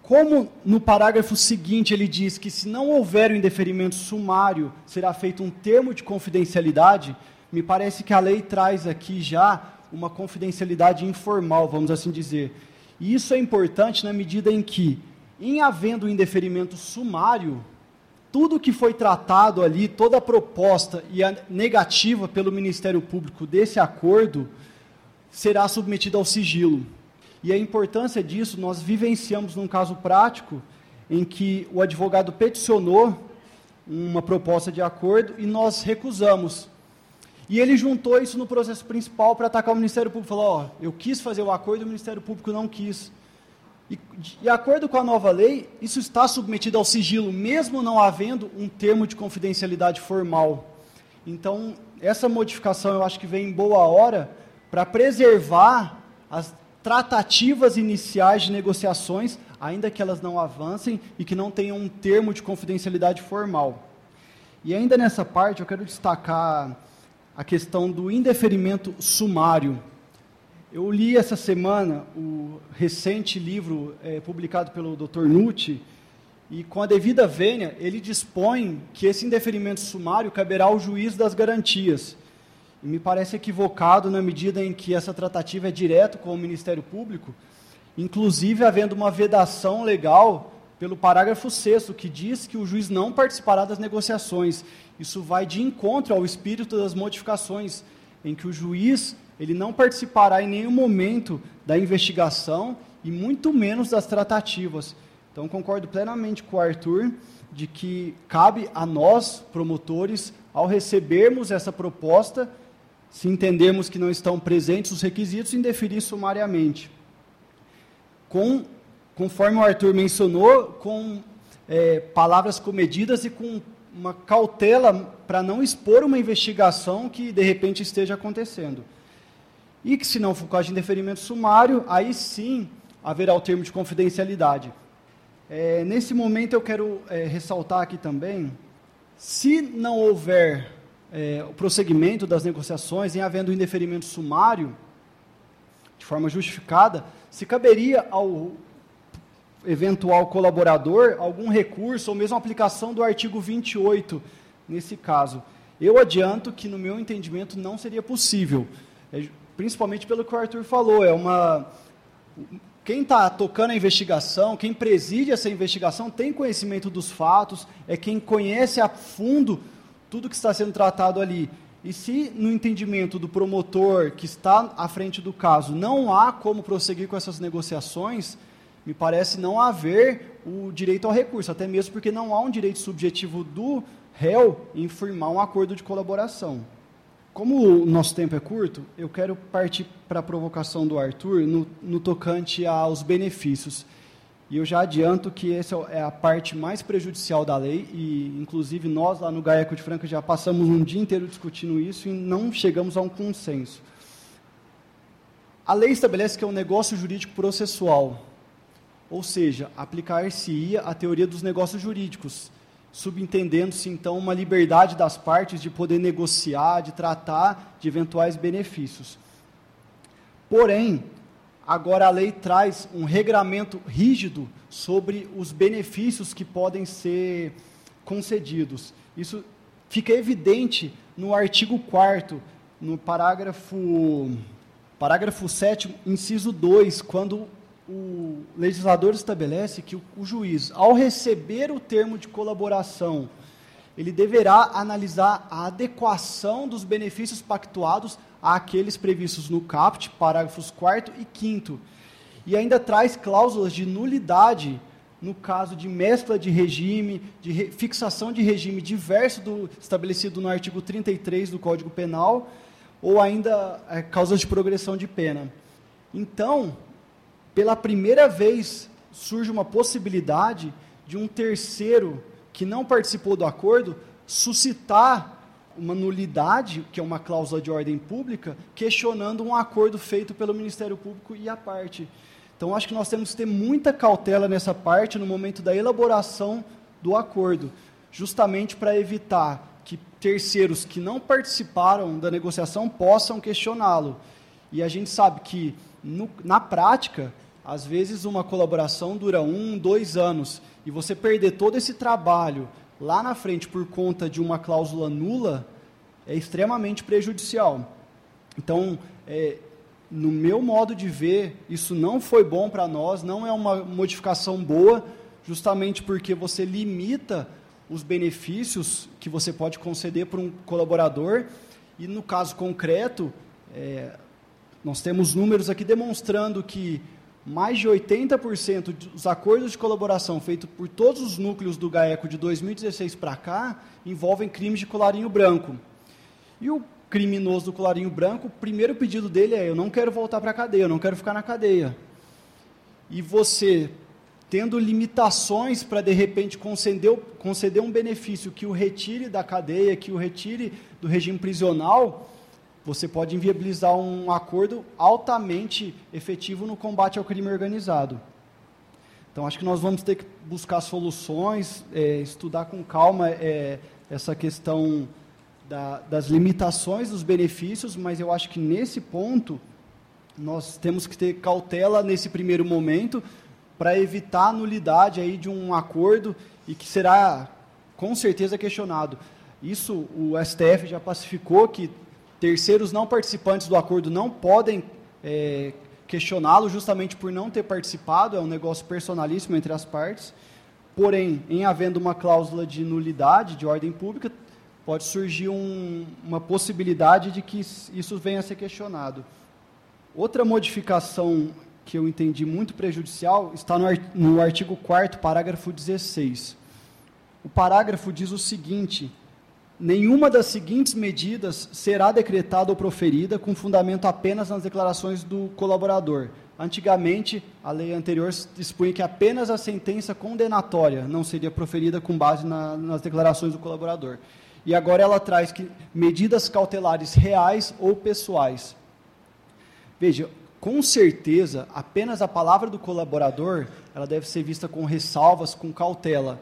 Como no parágrafo seguinte ele diz que se não houver o indeferimento sumário, será feito um termo de confidencialidade, me parece que a lei traz aqui já uma confidencialidade informal, vamos assim dizer. E isso é importante na medida em que em havendo indeferimento sumário, tudo que foi tratado ali, toda a proposta e a negativa pelo Ministério Público desse acordo, será submetida ao sigilo. E a importância disso, nós vivenciamos num caso prático, em que o advogado peticionou uma proposta de acordo e nós recusamos. E ele juntou isso no processo principal para atacar o Ministério Público. Falou: Ó, eu quis fazer o acordo e o Ministério Público não quis. E, de acordo com a nova lei, isso está submetido ao sigilo, mesmo não havendo um termo de confidencialidade formal. Então, essa modificação eu acho que vem em boa hora para preservar as tratativas iniciais de negociações, ainda que elas não avancem e que não tenham um termo de confidencialidade formal. E ainda nessa parte, eu quero destacar a questão do indeferimento sumário. Eu li essa semana o recente livro é, publicado pelo Dr. Nucci, e com a devida vênia, ele dispõe que esse indeferimento sumário caberá ao juiz das garantias. E me parece equivocado na medida em que essa tratativa é direto com o Ministério Público, inclusive havendo uma vedação legal pelo parágrafo 6 que diz que o juiz não participará das negociações. Isso vai de encontro ao espírito das modificações, em que o juiz ele não participará em nenhum momento da investigação e muito menos das tratativas. Então concordo plenamente com o Arthur de que cabe a nós, promotores, ao recebermos essa proposta, se entendermos que não estão presentes os requisitos, indeferir sumariamente. Com, conforme o Arthur mencionou, com é, palavras comedidas e com uma cautela para não expor uma investigação que de repente esteja acontecendo. E que, se não for caso de indeferimento sumário, aí sim haverá o termo de confidencialidade. É, nesse momento eu quero é, ressaltar aqui também, se não houver é, o prosseguimento das negociações, em havendo indeferimento sumário, de forma justificada, se caberia ao eventual colaborador algum recurso ou mesmo aplicação do artigo 28 nesse caso. Eu adianto que, no meu entendimento, não seria possível, é, principalmente pelo que o Arthur falou. É uma quem está tocando a investigação, quem preside essa investigação, tem conhecimento dos fatos, é quem conhece a fundo tudo que está sendo tratado ali. E se no entendimento do promotor que está à frente do caso não há como prosseguir com essas negociações, me parece não haver o direito ao recurso, até mesmo porque não há um direito subjetivo do réu em firmar um acordo de colaboração. Como o nosso tempo é curto, eu quero partir para a provocação do Arthur no, no tocante aos benefícios. E eu já adianto que essa é a parte mais prejudicial da lei, e inclusive nós lá no GAECO de Franca já passamos um dia inteiro discutindo isso e não chegamos a um consenso. A lei estabelece que é um negócio jurídico processual, ou seja, aplicar-se-ia a teoria dos negócios jurídicos, subentendendo-se então uma liberdade das partes de poder negociar, de tratar de eventuais benefícios. Porém, Agora a lei traz um regramento rígido sobre os benefícios que podem ser concedidos. Isso fica evidente no artigo 4 no parágrafo parágrafo 7 inciso 2, quando o legislador estabelece que o, o juiz, ao receber o termo de colaboração, ele deverá analisar a adequação dos benefícios pactuados àqueles previstos no CAPT, parágrafos 4 e 5 e ainda traz cláusulas de nulidade no caso de mescla de regime, de re, fixação de regime diverso do estabelecido no artigo 33 do Código Penal, ou ainda é, causas de progressão de pena. Então, pela primeira vez, surge uma possibilidade de um terceiro que não participou do acordo suscitar uma nulidade, que é uma cláusula de ordem pública, questionando um acordo feito pelo Ministério Público e a parte. Então, acho que nós temos que ter muita cautela nessa parte no momento da elaboração do acordo, justamente para evitar que terceiros que não participaram da negociação possam questioná-lo. E a gente sabe que, no, na prática, às vezes uma colaboração dura um, dois anos, e você perder todo esse trabalho lá na frente por conta de uma cláusula nula é extremamente prejudicial. Então, é, no meu modo de ver, isso não foi bom para nós, não é uma modificação boa, justamente porque você limita os benefícios que você pode conceder para um colaborador. E no caso concreto, é, nós temos números aqui demonstrando que mais de 80% dos acordos de colaboração feitos por todos os núcleos do GAECO de 2016 para cá envolvem crimes de colarinho branco. E o criminoso do colarinho branco, o primeiro pedido dele é: eu não quero voltar para a cadeia, eu não quero ficar na cadeia. E você, tendo limitações para de repente conceder, conceder um benefício que o retire da cadeia, que o retire do regime prisional, você pode inviabilizar um acordo altamente efetivo no combate ao crime organizado. Então, acho que nós vamos ter que buscar soluções, é, estudar com calma é, essa questão da, das limitações dos benefícios, mas eu acho que nesse ponto nós temos que ter cautela nesse primeiro momento para evitar a nulidade aí de um acordo e que será com certeza questionado. Isso o STF já pacificou que terceiros não participantes do acordo não podem é, questioná-lo justamente por não ter participado, é um negócio personalíssimo entre as partes. Porém, em havendo uma cláusula de nulidade de ordem pública, pode surgir um, uma possibilidade de que isso venha a ser questionado. Outra modificação que eu entendi muito prejudicial está no, artigo 4 parágrafo 16. O parágrafo diz o seguinte: nenhuma das seguintes medidas será decretada ou proferida com fundamento apenas nas declarações do colaborador. Antigamente, a lei anterior dispunha que apenas a sentença condenatória não seria proferida com base na, nas declarações do colaborador. E agora ela traz que medidas cautelares reais ou pessoais. Veja, com certeza, apenas a palavra do colaborador, ela deve ser vista com ressalvas, com cautela.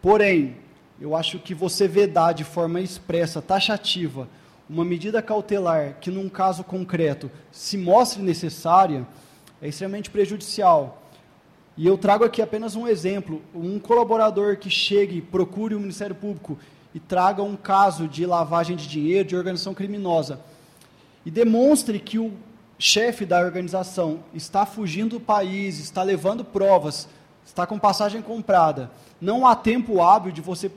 Porém, eu acho que você vedar de forma expressa, taxativa, uma medida cautelar que, num caso concreto, se mostre necessária, é extremamente prejudicial. E eu trago aqui apenas um exemplo: um colaborador que chegue, procure o Ministério Público e traga um caso de lavagem de dinheiro, de organização criminosa, e demonstre que o chefe da organização está fugindo do país, está levando provas, está com passagem comprada, não há tempo hábil de você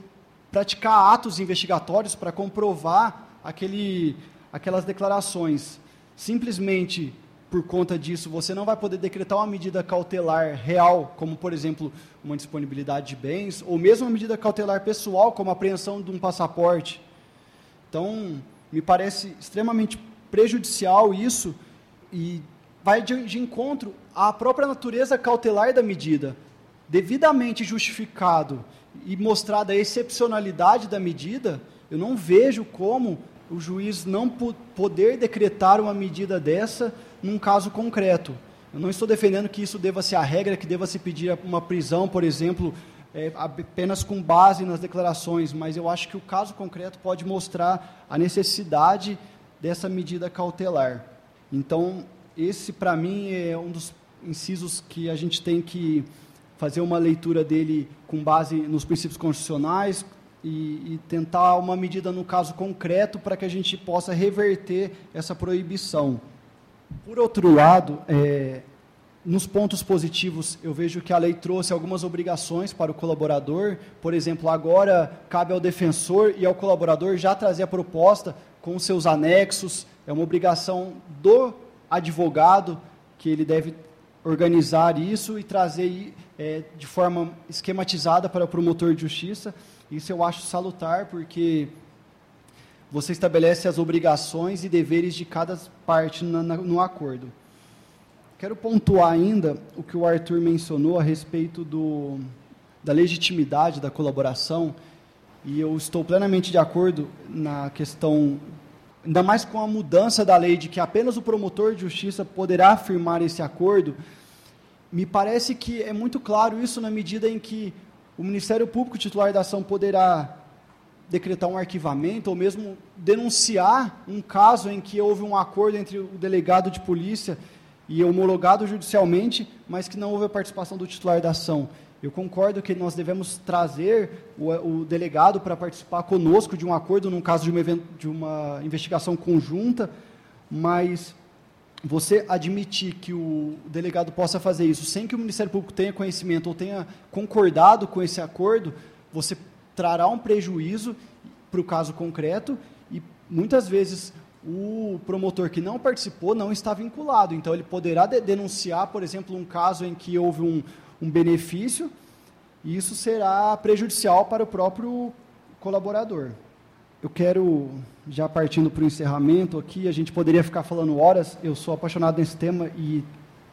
praticar atos investigatórios para comprovar aquele, aquelas declarações. Simplesmente por conta disso, você não vai poder decretar uma medida cautelar real, como, por exemplo, uma disponibilidade de bens, ou mesmo uma medida cautelar pessoal, como a apreensão de um passaporte. Então, me parece extremamente prejudicial isso e vai de, de encontro à própria natureza cautelar da medida. Devidamente justificado e mostrada a excepcionalidade da medida, eu não vejo como o juiz não poder decretar uma medida dessa num caso concreto. Eu não estou defendendo que isso deva ser a regra, que deva se pedir uma prisão, por exemplo, é, apenas com base nas declarações, mas eu acho que o caso concreto pode mostrar a necessidade dessa medida cautelar. Então, esse, para mim, é um dos incisos que a gente tem que fazer uma leitura dele com base nos princípios constitucionais, e, e, tentar uma medida no caso concreto para que a gente possa reverter essa proibição. Por outro lado, é, nos pontos positivos, eu vejo que a lei trouxe algumas obrigações para o colaborador. Por exemplo, agora cabe ao defensor e ao colaborador já trazer a proposta com seus anexos. É uma obrigação do advogado que ele deve organizar isso e trazer é, de forma esquematizada para o promotor de justiça. Isso eu acho salutar, porque você estabelece as obrigações e deveres de cada parte na, na, no acordo. Quero pontuar ainda o que o Arthur mencionou a respeito do, da legitimidade da colaboração, e eu estou plenamente de acordo na questão, ainda mais com a mudança da lei de que apenas o promotor de justiça poderá afirmar esse acordo. Me parece que é muito claro isso na medida em que o Ministério Público titular da ação poderá decretar um arquivamento ou mesmo denunciar um caso em que houve um acordo entre o delegado de polícia e homologado judicialmente, mas que não houve a participação do titular da ação. Eu concordo que nós devemos trazer o, o delegado para participar conosco de um acordo num caso de uma, de uma investigação conjunta, mas você admitir que o delegado possa fazer isso sem que o Ministério Público tenha conhecimento ou tenha concordado com esse acordo, você trará um prejuízo para o caso concreto e muitas vezes o promotor que não participou não está vinculado. Então, ele poderá de denunciar, por exemplo, um caso em que houve um, um benefício e isso será prejudicial para o próprio colaborador. Eu quero, já partindo para o encerramento aqui, a gente poderia ficar falando horas, eu sou apaixonado nesse tema e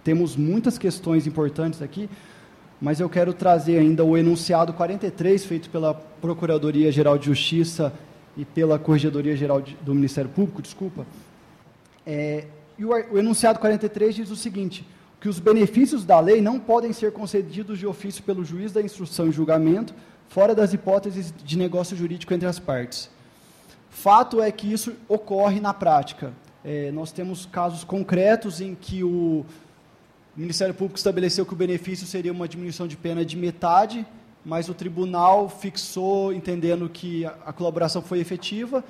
temos muitas questões importantes aqui, mas eu quero trazer ainda o enunciado 43, feito pela Procuradoria-Geral de Justiça e pela Corregedoria-Geral do Ministério Público, desculpa, É, e o, o enunciado 43 diz o seguinte: que os benefícios da lei não podem ser concedidos de ofício pelo juiz da instrução e julgamento, fora das hipóteses de negócio jurídico entre as partes. Fato é que isso ocorre na prática. É, nós temos casos concretos em que o Ministério Público estabeleceu que o benefício seria uma diminuição de pena de metade, mas o tribunal fixou, entendendo que a, a colaboração foi efetiva,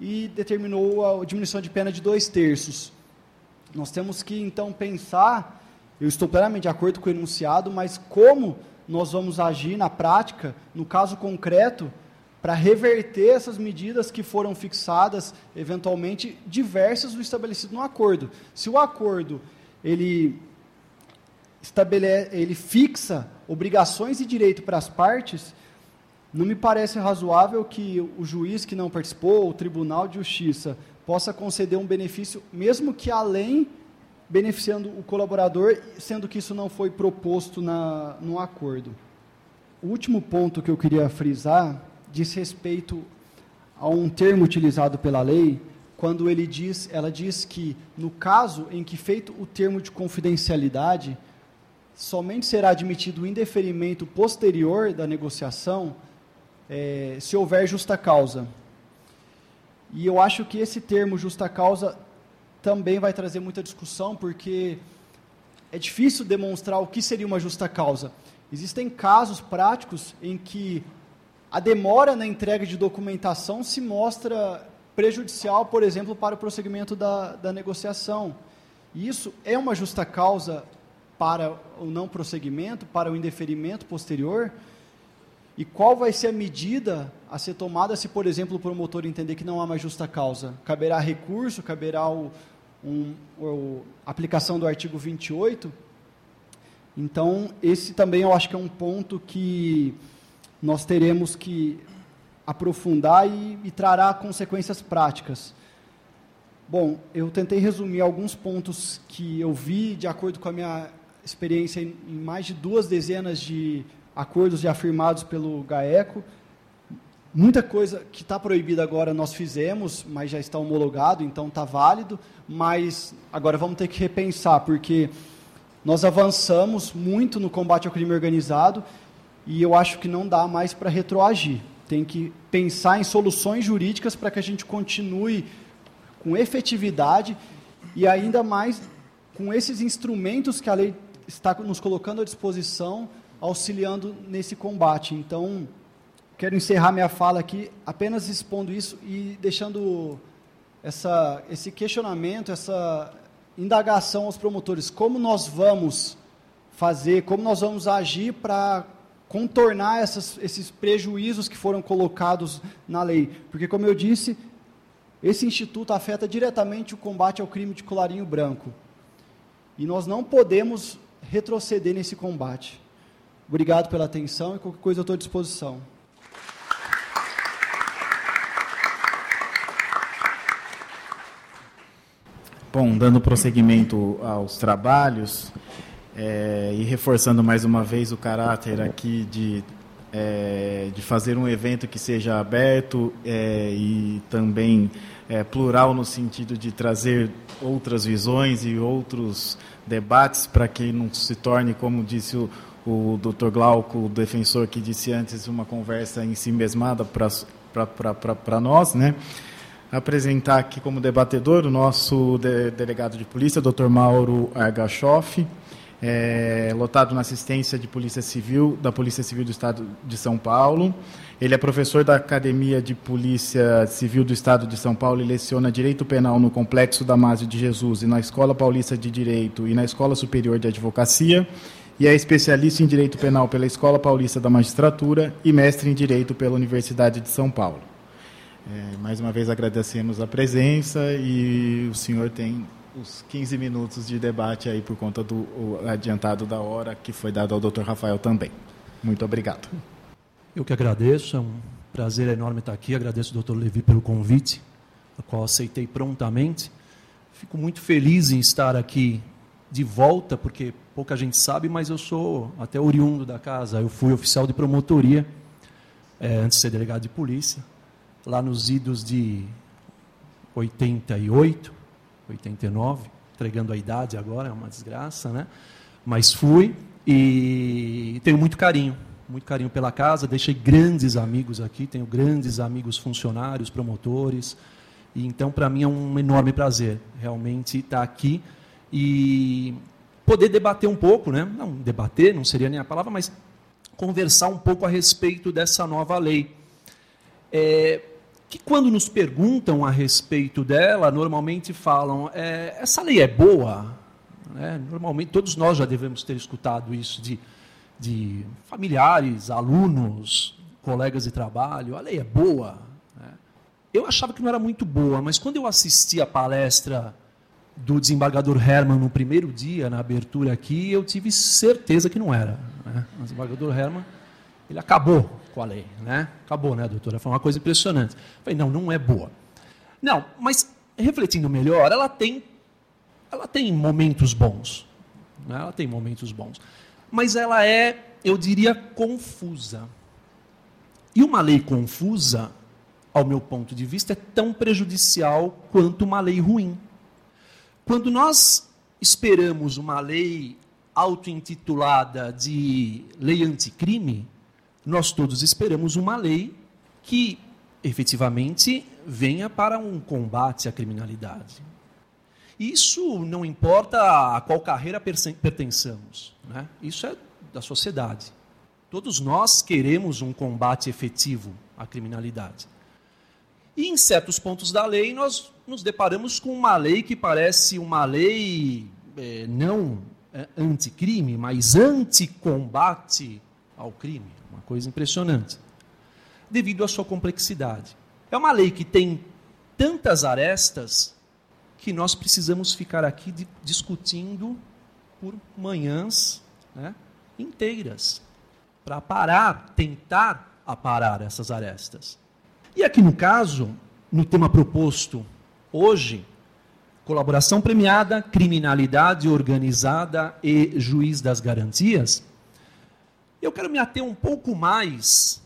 e determinou a diminuição de pena de dois terços. Nós temos que, então, pensar eu estou plenamente de acordo com o enunciado, mas como nós vamos agir na prática, no caso concreto, para reverter essas medidas que foram fixadas, eventualmente diversas do estabelecido no acordo. Se o acordo ele estabelece, ele fixa obrigações e direito para as partes, não me parece razoável que o juiz que não participou, o tribunal de justiça, possa conceder um benefício, mesmo que além beneficiando o colaborador, sendo que isso não foi proposto na, no acordo. O último ponto que eu queria frisar diz respeito a um termo utilizado pela lei, quando ele diz, ela diz que no caso em que feito o termo de confidencialidade, somente será admitido o indeferimento posterior da negociação é, se houver justa causa. E eu acho que esse termo justa causa também vai trazer muita discussão, porque é difícil demonstrar o que seria uma justa causa. Existem casos práticos em que a demora na entrega de documentação se mostra prejudicial, por exemplo, para o prosseguimento da, da negociação. Isso é uma justa causa para o não prosseguimento, para o indeferimento posterior? E qual vai ser a medida a ser tomada se, por exemplo, o promotor entender que não há uma justa causa? Caberá recurso, caberá o, um, a aplicação do artigo 28. Então, esse também eu acho que é um ponto que nós teremos que aprofundar e, e trará consequências práticas. Bom, eu tentei resumir alguns pontos que eu vi de acordo com a minha experiência em, em mais de duas dezenas de acordos já firmados pelo GAECO. Muita coisa que está proibida agora nós fizemos, mas já está homologado, então está válido. Mas agora vamos ter que repensar, porque nós avançamos muito no combate ao crime organizado e eu acho que não dá mais para retroagir. Tem que pensar em soluções jurídicas para que a gente continue com efetividade e ainda mais com esses instrumentos que a lei está nos colocando à disposição, auxiliando nesse combate. Então, quero encerrar minha fala aqui apenas expondo isso e deixando essa, esse questionamento, essa indagação aos promotores. Como nós vamos fazer, como nós vamos agir para contornar essas, esses prejuízos que foram colocados na lei? Porque, como eu disse, esse instituto afeta diretamente o combate ao crime de colarinho branco. E nós não podemos retroceder nesse combate. Obrigado pela atenção e qualquer coisa eu estou à disposição. Bom, dando prosseguimento aos trabalhos é, e reforçando mais uma vez o caráter aqui de, é, de fazer um evento que seja aberto é, e também é, plural no sentido de trazer outras visões e outros debates para que não se torne, como disse o, o Dr. Glauco, o defensor que disse antes, uma conversa em si mesmada para nós, né? apresentar aqui como debatedor o nosso de, delegado de polícia, Dr. Mauro Argachoff, é, lotado na assistência de Polícia Civil, da Polícia Civil do Estado de São Paulo. Ele é professor da Academia de Polícia Civil do Estado de São Paulo e leciona Direito Penal no Complexo Damásio de Jesus e na Escola Paulista de Direito e na Escola Superior de Advocacia. E é especialista em Direito Penal pela Escola Paulista da Magistratura e mestre em Direito pela Universidade de São Paulo. É, mais uma vez agradecemos a presença e o senhor tem os 15 minutos de debate aí por conta do adiantado da hora que foi dado ao Dr. Rafael também. Muito obrigado. Eu que agradeço, é um prazer enorme estar aqui. Agradeço ao Dr. Levi pelo convite, a qual aceitei prontamente. Fico muito feliz em estar aqui de volta, porque pouca gente sabe, mas eu sou até oriundo da casa. Eu fui oficial de promotoria é, antes de ser delegado de polícia lá nos idos de 88, 89, entregando a idade agora, é uma desgraça, né? Mas fui e tenho muito carinho, muito carinho pela casa. Deixei grandes amigos aqui, tenho grandes amigos funcionários, promotores. E então, para mim, é um enorme prazer realmente estar aqui e poder debater um pouco, né? não debater, não seria nem a palavra, mas conversar um pouco a respeito dessa nova lei. É, que quando nos perguntam a respeito dela, normalmente falam, é, essa lei é boa? Né? Normalmente, todos nós já devemos ter escutado isso de, de familiares, alunos, colegas de trabalho, a lei é boa. Né? Eu achava que não era muito boa, mas quando eu assisti a palestra do desembargador Herman no primeiro dia, na abertura aqui, eu tive certeza que não era. Né? O desembargador Herman, ele acabou com a lei. Né? Acabou, né, doutora? Foi uma coisa impressionante. Eu falei, não, não é boa. Não, mas refletindo melhor, ela tem, ela tem momentos bons. Né? Ela tem momentos bons. Mas ela é, eu diria, confusa. E uma lei confusa, ao meu ponto de vista, é tão prejudicial quanto uma lei ruim. Quando nós esperamos uma lei auto-intitulada de lei anticrime, nós todos esperamos uma lei que efetivamente venha para um combate à criminalidade. Isso não importa a qual carreira pertençamos, né? isso é da sociedade. Todos nós queremos um combate efetivo à criminalidade. E em certos pontos da lei, nós nos deparamos com uma lei que parece uma lei é, não é, anticrime, mas anticombate ao crime. Uma coisa impressionante. Devido à sua complexidade. É uma lei que tem tantas arestas que nós precisamos ficar aqui de, discutindo por manhãs né, inteiras para parar, tentar aparar essas arestas. E aqui no caso, no tema proposto hoje, colaboração premiada, criminalidade organizada e juiz das garantias, eu quero me ater um pouco mais,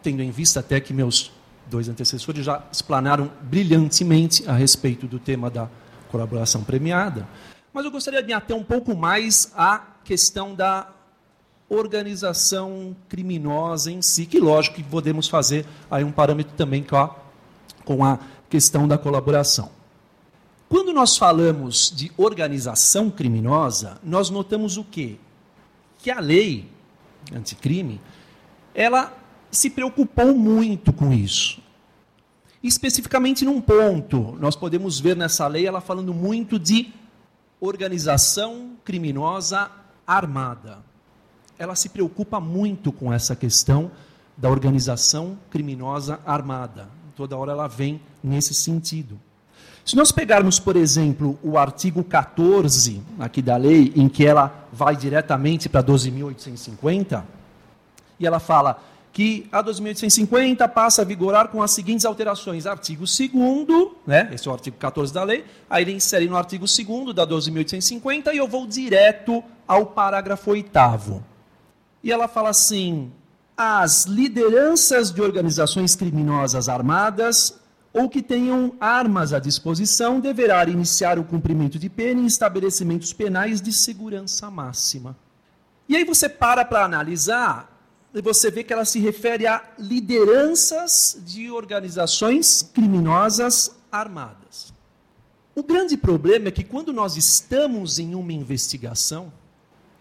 tendo em vista até que meus dois antecessores já explanaram brilhantemente a respeito do tema da colaboração premiada, mas eu gostaria de me ater um pouco mais à questão da organização criminosa em si, que lógico que podemos fazer aí um parâmetro também com a, com a questão da colaboração. Quando nós falamos de organização criminosa, nós notamos o quê? Que a lei anticrime, ela se preocupou muito com isso. Especificamente num ponto, nós podemos ver nessa lei ela falando muito de organização criminosa armada ela se preocupa muito com essa questão da organização criminosa armada. Toda hora ela vem nesse sentido. Se nós pegarmos, por exemplo, o artigo 14 aqui da lei, em que ela vai diretamente para 12.850, e ela fala que a 2.850 passa a vigorar com as seguintes alterações. Artigo 2 né, esse é o artigo 14 da lei, aí ele insere no artigo 2 da 12.850 e eu vou direto ao parágrafo 8 e ela fala assim: as lideranças de organizações criminosas armadas ou que tenham armas à disposição deverá iniciar o cumprimento de pena em estabelecimentos penais de segurança máxima. E aí você para para analisar e você vê que ela se refere a lideranças de organizações criminosas armadas. O grande problema é que quando nós estamos em uma investigação,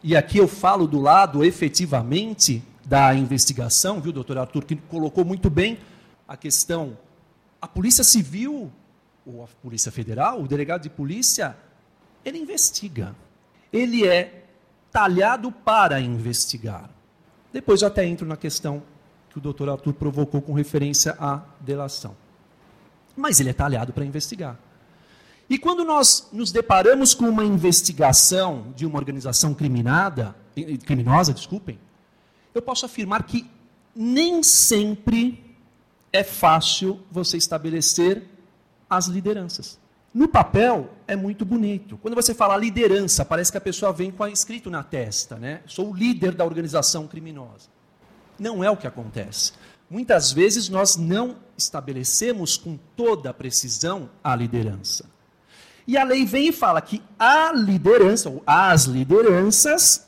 e aqui eu falo do lado efetivamente da investigação, viu, doutor Arthur, que colocou muito bem a questão. A Polícia Civil, ou a Polícia Federal, o delegado de polícia, ele investiga. Ele é talhado para investigar. Depois eu até entro na questão que o doutor Arthur provocou com referência à delação. Mas ele é talhado para investigar. E quando nós nos deparamos com uma investigação de uma organização criminada, criminosa, desculpem, eu posso afirmar que nem sempre é fácil você estabelecer as lideranças. No papel é muito bonito. Quando você fala liderança, parece que a pessoa vem com a escrito na testa, né? Sou o líder da organização criminosa. Não é o que acontece. Muitas vezes nós não estabelecemos com toda a precisão a liderança. E a lei vem e fala que a liderança, ou as lideranças,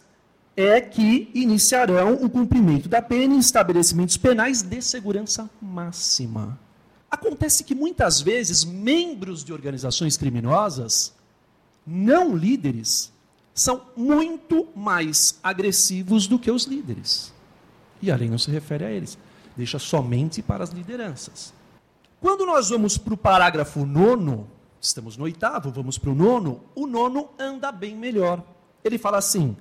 é que iniciarão o cumprimento da pena em estabelecimentos penais de segurança máxima. Acontece que muitas vezes membros de organizações criminosas, não líderes, são muito mais agressivos do que os líderes. E a lei não se refere a eles, deixa somente para as lideranças. Quando nós vamos para o parágrafo nono, estamos no oitavo, vamos para o nono, o nono anda bem melhor. Ele fala assim: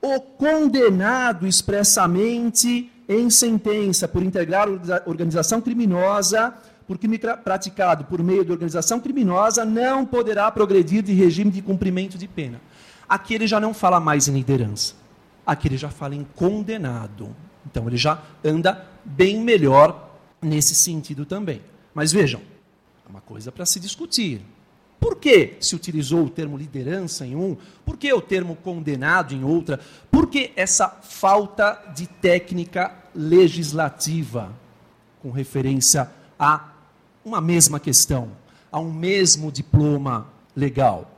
o condenado expressamente em sentença por integrar organização criminosa, por crime praticado por meio de organização criminosa, não poderá progredir de regime de cumprimento de pena. Aqui ele já não fala mais em liderança. Aqui ele já fala em condenado. Então ele já anda bem melhor nesse sentido também. Mas vejam, é uma coisa para se discutir. Por que se utilizou o termo liderança em um? Por que o termo condenado em outra? Por que essa falta de técnica legislativa com referência a uma mesma questão, a um mesmo diploma legal?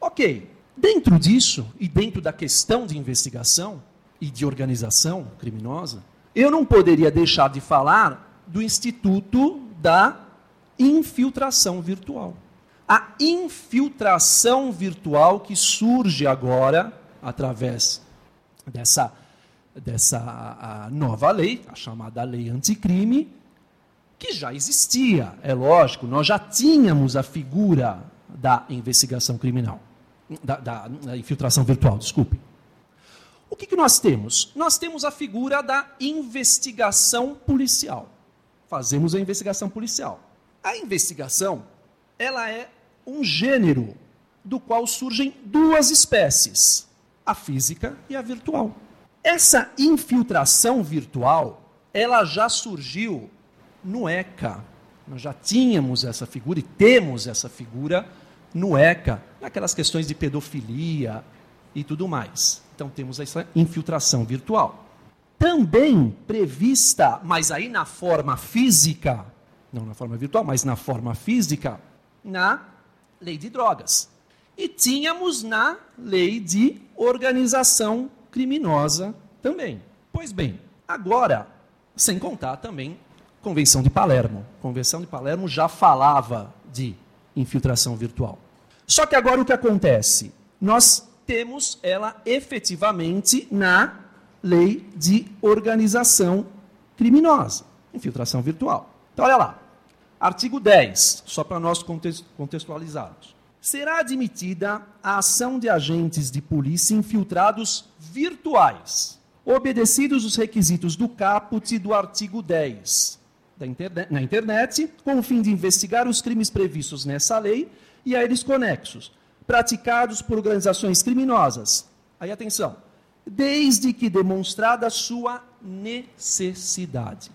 Ok, dentro disso e dentro da questão de investigação e de organização criminosa, eu não poderia deixar de falar do Instituto da Infiltração Virtual a infiltração virtual que surge agora através dessa, dessa nova lei, a chamada lei anticrime, que já existia, é lógico, nós já tínhamos a figura da investigação criminal, da, da, da infiltração virtual, desculpe. O que, que nós temos? Nós temos a figura da investigação policial. Fazemos a investigação policial. A investigação, ela é um gênero do qual surgem duas espécies, a física e a virtual. Essa infiltração virtual, ela já surgiu no ECA. Nós já tínhamos essa figura e temos essa figura no ECA, naquelas questões de pedofilia e tudo mais. Então temos essa infiltração virtual. Também prevista, mas aí na forma física, não na forma virtual, mas na forma física, na lei de drogas. E tínhamos na lei de organização criminosa também. Pois bem, agora, sem contar também Convenção de Palermo. Convenção de Palermo já falava de infiltração virtual. Só que agora o que acontece? Nós temos ela efetivamente na lei de organização criminosa, infiltração virtual. Então, olha lá. Artigo 10, só para nós contextualizarmos. Será admitida a ação de agentes de polícia infiltrados virtuais, obedecidos os requisitos do caput do artigo 10 da internet, na internet, com o fim de investigar os crimes previstos nessa lei e a eles conexos, praticados por organizações criminosas. Aí atenção, desde que demonstrada sua necessidade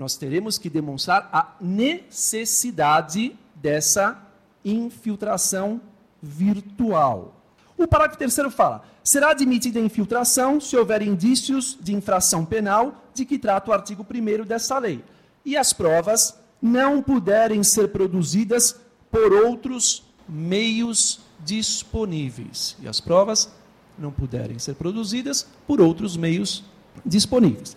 nós teremos que demonstrar a necessidade dessa infiltração virtual. O parágrafo terceiro fala: será admitida a infiltração se houver indícios de infração penal de que trata o artigo 1 dessa lei, e as provas não puderem ser produzidas por outros meios disponíveis. E as provas não puderem ser produzidas por outros meios disponíveis.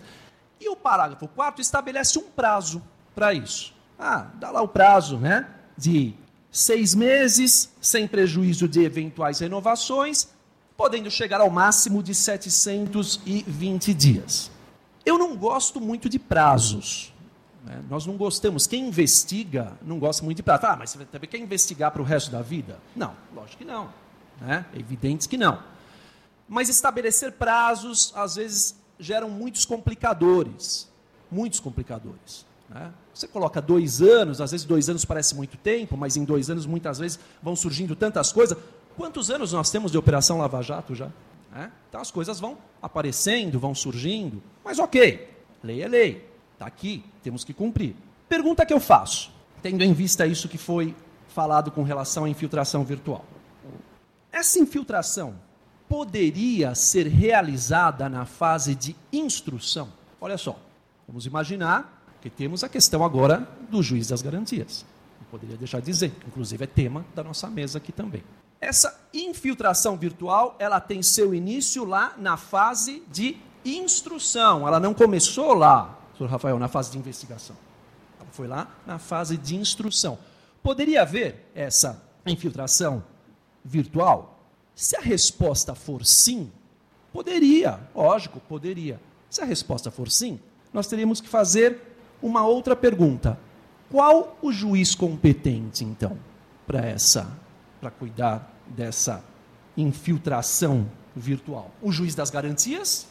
E o parágrafo 4 estabelece um prazo para isso. Ah, dá lá o prazo, né? De seis meses, sem prejuízo de eventuais renovações, podendo chegar ao máximo de 720 dias. Eu não gosto muito de prazos. Né? Nós não gostamos. Quem investiga não gosta muito de prazo. Ah, mas você também quer investigar para o resto da vida? Não, lógico que não. Né? É evidente que não. Mas estabelecer prazos, às vezes, geram muitos complicadores. Muitos complicadores. Né? Você coloca dois anos, às vezes dois anos parece muito tempo, mas em dois anos muitas vezes vão surgindo tantas coisas. Quantos anos nós temos de Operação Lava Jato já? Né? Então as coisas vão aparecendo, vão surgindo. Mas ok, lei é lei. Está aqui, temos que cumprir. Pergunta que eu faço, tendo em vista isso que foi falado com relação à infiltração virtual. Essa infiltração poderia ser realizada na fase de instrução. Olha só, vamos imaginar que temos a questão agora do juiz das garantias. poderia deixar de dizer, inclusive é tema da nossa mesa aqui também. Essa infiltração virtual, ela tem seu início lá na fase de instrução. Ela não começou lá, Sr. Rafael, na fase de investigação. Ela foi lá na fase de instrução. Poderia haver essa infiltração virtual? Se a resposta for sim, poderia, lógico, poderia. Se a resposta for sim, nós teríamos que fazer uma outra pergunta. Qual o juiz competente, então, para essa, para cuidar dessa infiltração virtual? O juiz das garantias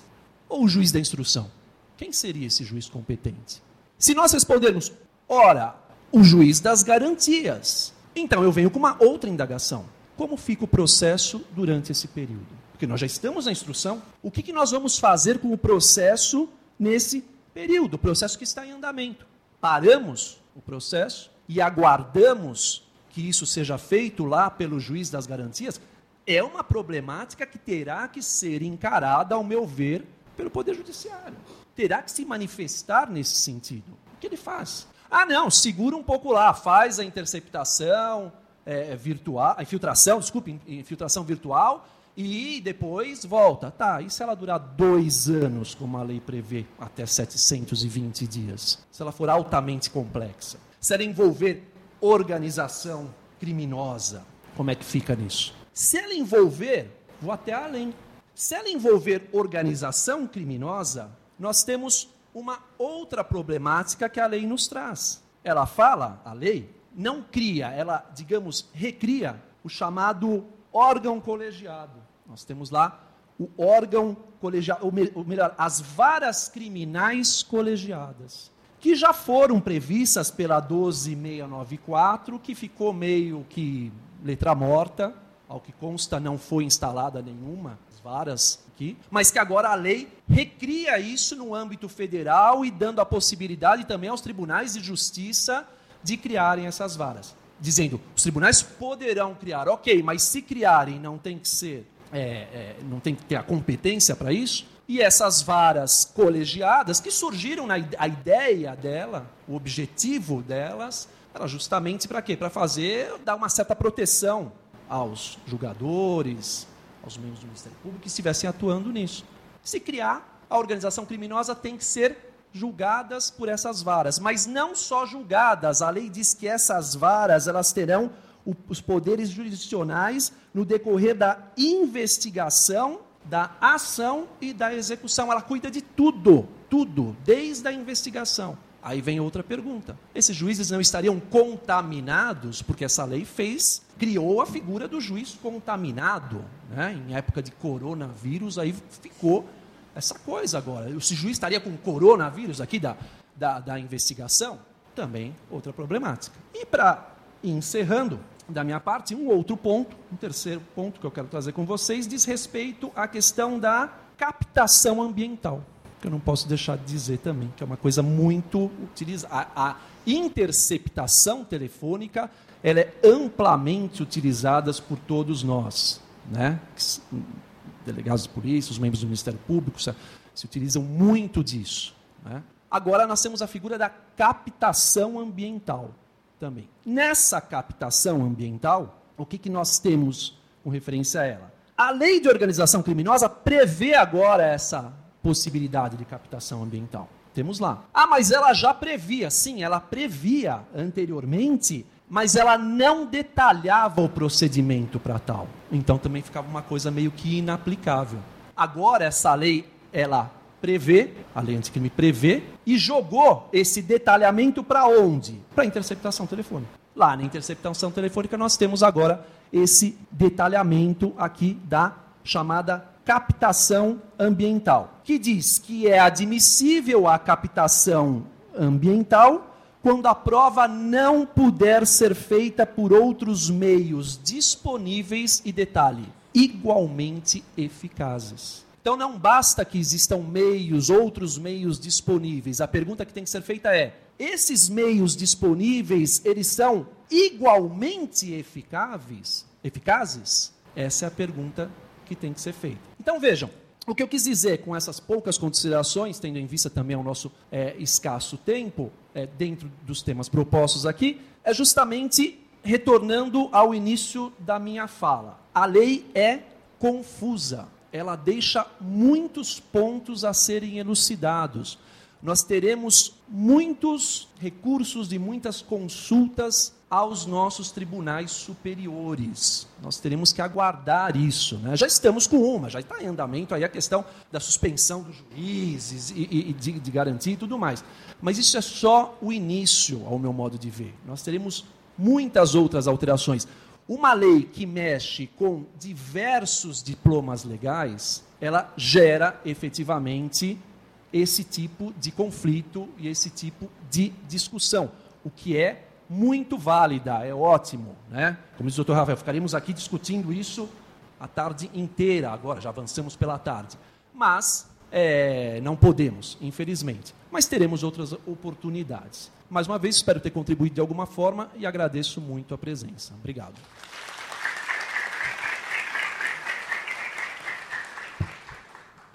ou o juiz da instrução? Quem seria esse juiz competente? Se nós respondermos, ora, o juiz das garantias, então eu venho com uma outra indagação. Como fica o processo durante esse período? Porque nós já estamos na instrução. O que, que nós vamos fazer com o processo nesse período? O processo que está em andamento. Paramos o processo e aguardamos que isso seja feito lá pelo juiz das garantias, é uma problemática que terá que ser encarada, ao meu ver, pelo Poder Judiciário. Terá que se manifestar nesse sentido. O que ele faz? Ah, não, segura um pouco lá, faz a interceptação é, virtual, a infiltração, desculpe, infiltração virtual, e depois volta. Tá, e se ela durar dois anos, como a lei prevê, até 720 dias? Se ela for altamente complexa? Se ela envolver organização criminosa. Como é que fica nisso? Se ela envolver, vou até além. Se ela envolver organização criminosa, nós temos uma outra problemática que a lei nos traz. Ela fala, a lei, não cria, ela, digamos, recria o chamado órgão colegiado. Nós temos lá o órgão colegiado, ou melhor, as varas criminais colegiadas que já foram previstas pela 12694, que ficou meio que letra morta, ao que consta não foi instalada nenhuma, varas aqui, mas que agora a lei recria isso no âmbito federal e dando a possibilidade também aos tribunais de justiça de criarem essas varas. Dizendo, os tribunais poderão criar, ok, mas se criarem não tem que ser, é, é, não tem que ter a competência para isso, e essas varas colegiadas, que surgiram na a ideia dela, o objetivo delas, era justamente para quê? Para fazer, dar uma certa proteção aos julgadores, aos membros do Ministério Público que estivessem atuando nisso. Se criar, a organização criminosa tem que ser julgadas por essas varas, mas não só julgadas. A lei diz que essas varas elas terão os poderes jurisdicionais no decorrer da investigação da ação e da execução. Ela cuida de tudo, tudo, desde a investigação. Aí vem outra pergunta. Esses juízes não estariam contaminados, porque essa lei fez, criou a figura do juiz contaminado. Né? Em época de coronavírus, aí ficou essa coisa agora. Esse juiz estaria com coronavírus aqui da, da, da investigação? Também outra problemática. E para encerrando, da minha parte, um outro ponto, um terceiro ponto que eu quero trazer com vocês, diz respeito à questão da captação ambiental. Que eu não posso deixar de dizer também, que é uma coisa muito utilizada. A, interceptação telefônica ela é amplamente utilizada por todos nós. Né? Delegados de polícia, os membros do Ministério Público se, se utilizam muito disso. Né? Agora nós temos a figura da captação ambiental também. Nessa captação ambiental, o que, que nós temos com referência a ela? A lei de organização criminosa prevê agora essa possibilidade de captação ambiental. Temos lá. Ah, mas ela já previa. Sim, ela previa anteriormente, mas ela não detalhava o procedimento para tal. Então também ficava uma coisa meio que inaplicável. Agora essa lei, ela prevê, a lei anticrime prevê, e jogou esse detalhamento para onde? Para interceptação telefônica. Lá na interceptação telefônica nós temos agora esse detalhamento aqui da chamada captação ambiental, que diz que é admissível a captação ambiental quando a prova não puder ser feita por outros meios disponíveis e detalhe, igualmente eficazes. Então não basta que existam meios, outros meios disponíveis. A pergunta que tem que ser feita é: esses meios disponíveis, eles são igualmente eficazes? Eficazes? Essa é a pergunta que tem que ser feita. Então vejam, o que eu quis dizer com essas poucas considerações, tendo em vista também o nosso é, escasso tempo, é, dentro dos temas propostos aqui, é justamente retornando ao início da minha fala. A lei é confusa, ela deixa muitos pontos a serem elucidados. Nós teremos muitos recursos e muitas consultas aos nossos tribunais superiores. Nós teremos que aguardar isso. Né? Já estamos com uma, já está em andamento aí a questão da suspensão dos juízes e, e, e de, de garantia e tudo mais. Mas isso é só o início, ao meu modo de ver. Nós teremos muitas outras alterações. Uma lei que mexe com diversos diplomas legais, ela gera efetivamente esse tipo de conflito e esse tipo de discussão, o que é muito válida, é ótimo. Né? Como diz o doutor Rafael, ficaríamos aqui discutindo isso a tarde inteira, agora já avançamos pela tarde. Mas é, não podemos, infelizmente. Mas teremos outras oportunidades. Mais uma vez, espero ter contribuído de alguma forma e agradeço muito a presença. Obrigado.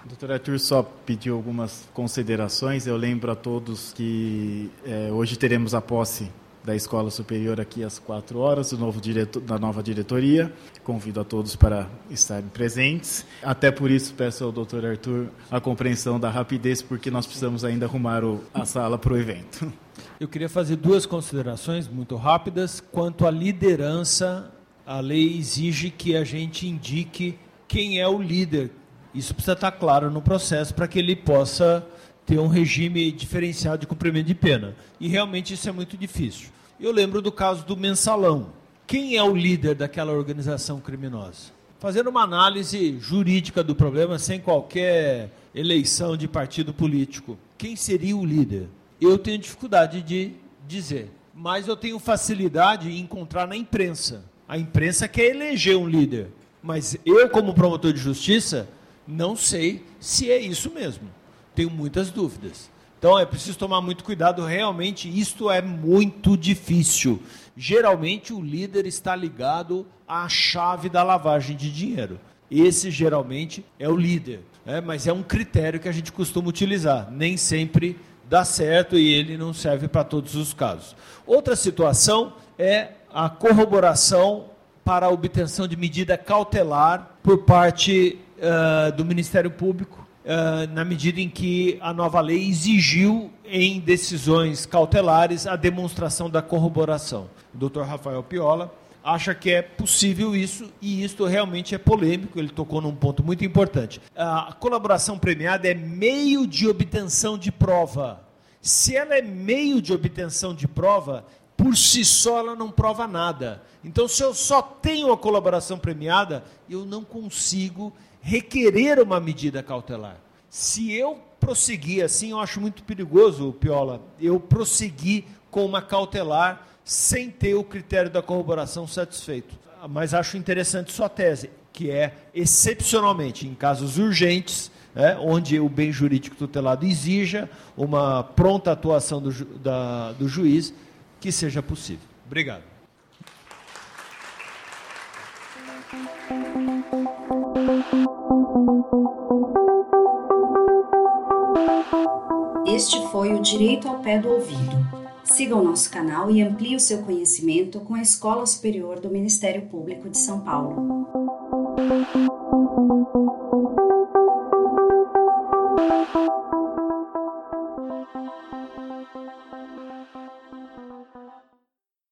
Doutor Arthur só pediu algumas considerações. Eu lembro a todos que é, hoje teremos a posse da Escola Superior aqui às quatro horas, do novo diretor, da nova diretoria. Convido a todos para estarem presentes. Até por isso peço ao doutor Arthur a compreensão da rapidez, porque nós precisamos ainda arrumar o, a sala para o evento. *laughs* Eu queria fazer duas considerações muito rápidas. Quanto à liderança, a lei exige que a gente indique quem é o líder. Isso precisa estar claro no processo para que ele possa ter um regime diferenciado de cumprimento de pena. E realmente isso é muito difícil. Eu lembro do caso do mensalão. Quem é o líder daquela organização criminosa? Fazendo uma análise jurídica do problema, sem qualquer eleição de partido político, quem seria o líder? Eu tenho dificuldade de dizer, mas eu tenho facilidade em encontrar na imprensa. A imprensa quer eleger um líder, mas eu, como promotor de justiça, não sei se é isso mesmo. Tenho muitas dúvidas. Então é preciso tomar muito cuidado, realmente isto é muito difícil. Geralmente o líder está ligado à chave da lavagem de dinheiro. Esse geralmente é o líder, né? mas é um critério que a gente costuma utilizar. Nem sempre dá certo e ele não serve para todos os casos. Outra situação é a corroboração para a obtenção de medida cautelar por parte uh, do Ministério Público uh, na medida em que a nova lei exigiu em decisões cautelares a demonstração da corroboração. O Dr. Rafael Piola acha que é possível isso e isto realmente é polêmico, ele tocou num ponto muito importante. A colaboração premiada é meio de obtenção de prova. Se ela é meio de obtenção de prova, por si só ela não prova nada. Então, se eu só tenho a colaboração premiada, eu não consigo requerer uma medida cautelar. Se eu prosseguir assim, eu acho muito perigoso, Piola, eu prosseguir com uma cautelar sem ter o critério da corroboração satisfeito. Mas acho interessante sua tese, que é excepcionalmente em casos urgentes, é, onde o bem jurídico tutelado exija uma pronta atuação do, da, do juiz, que seja possível. Obrigado. Este foi o Direito ao Pé do Ouvido. Siga o nosso canal e amplie o seu conhecimento com a Escola Superior do Ministério Público de São Paulo.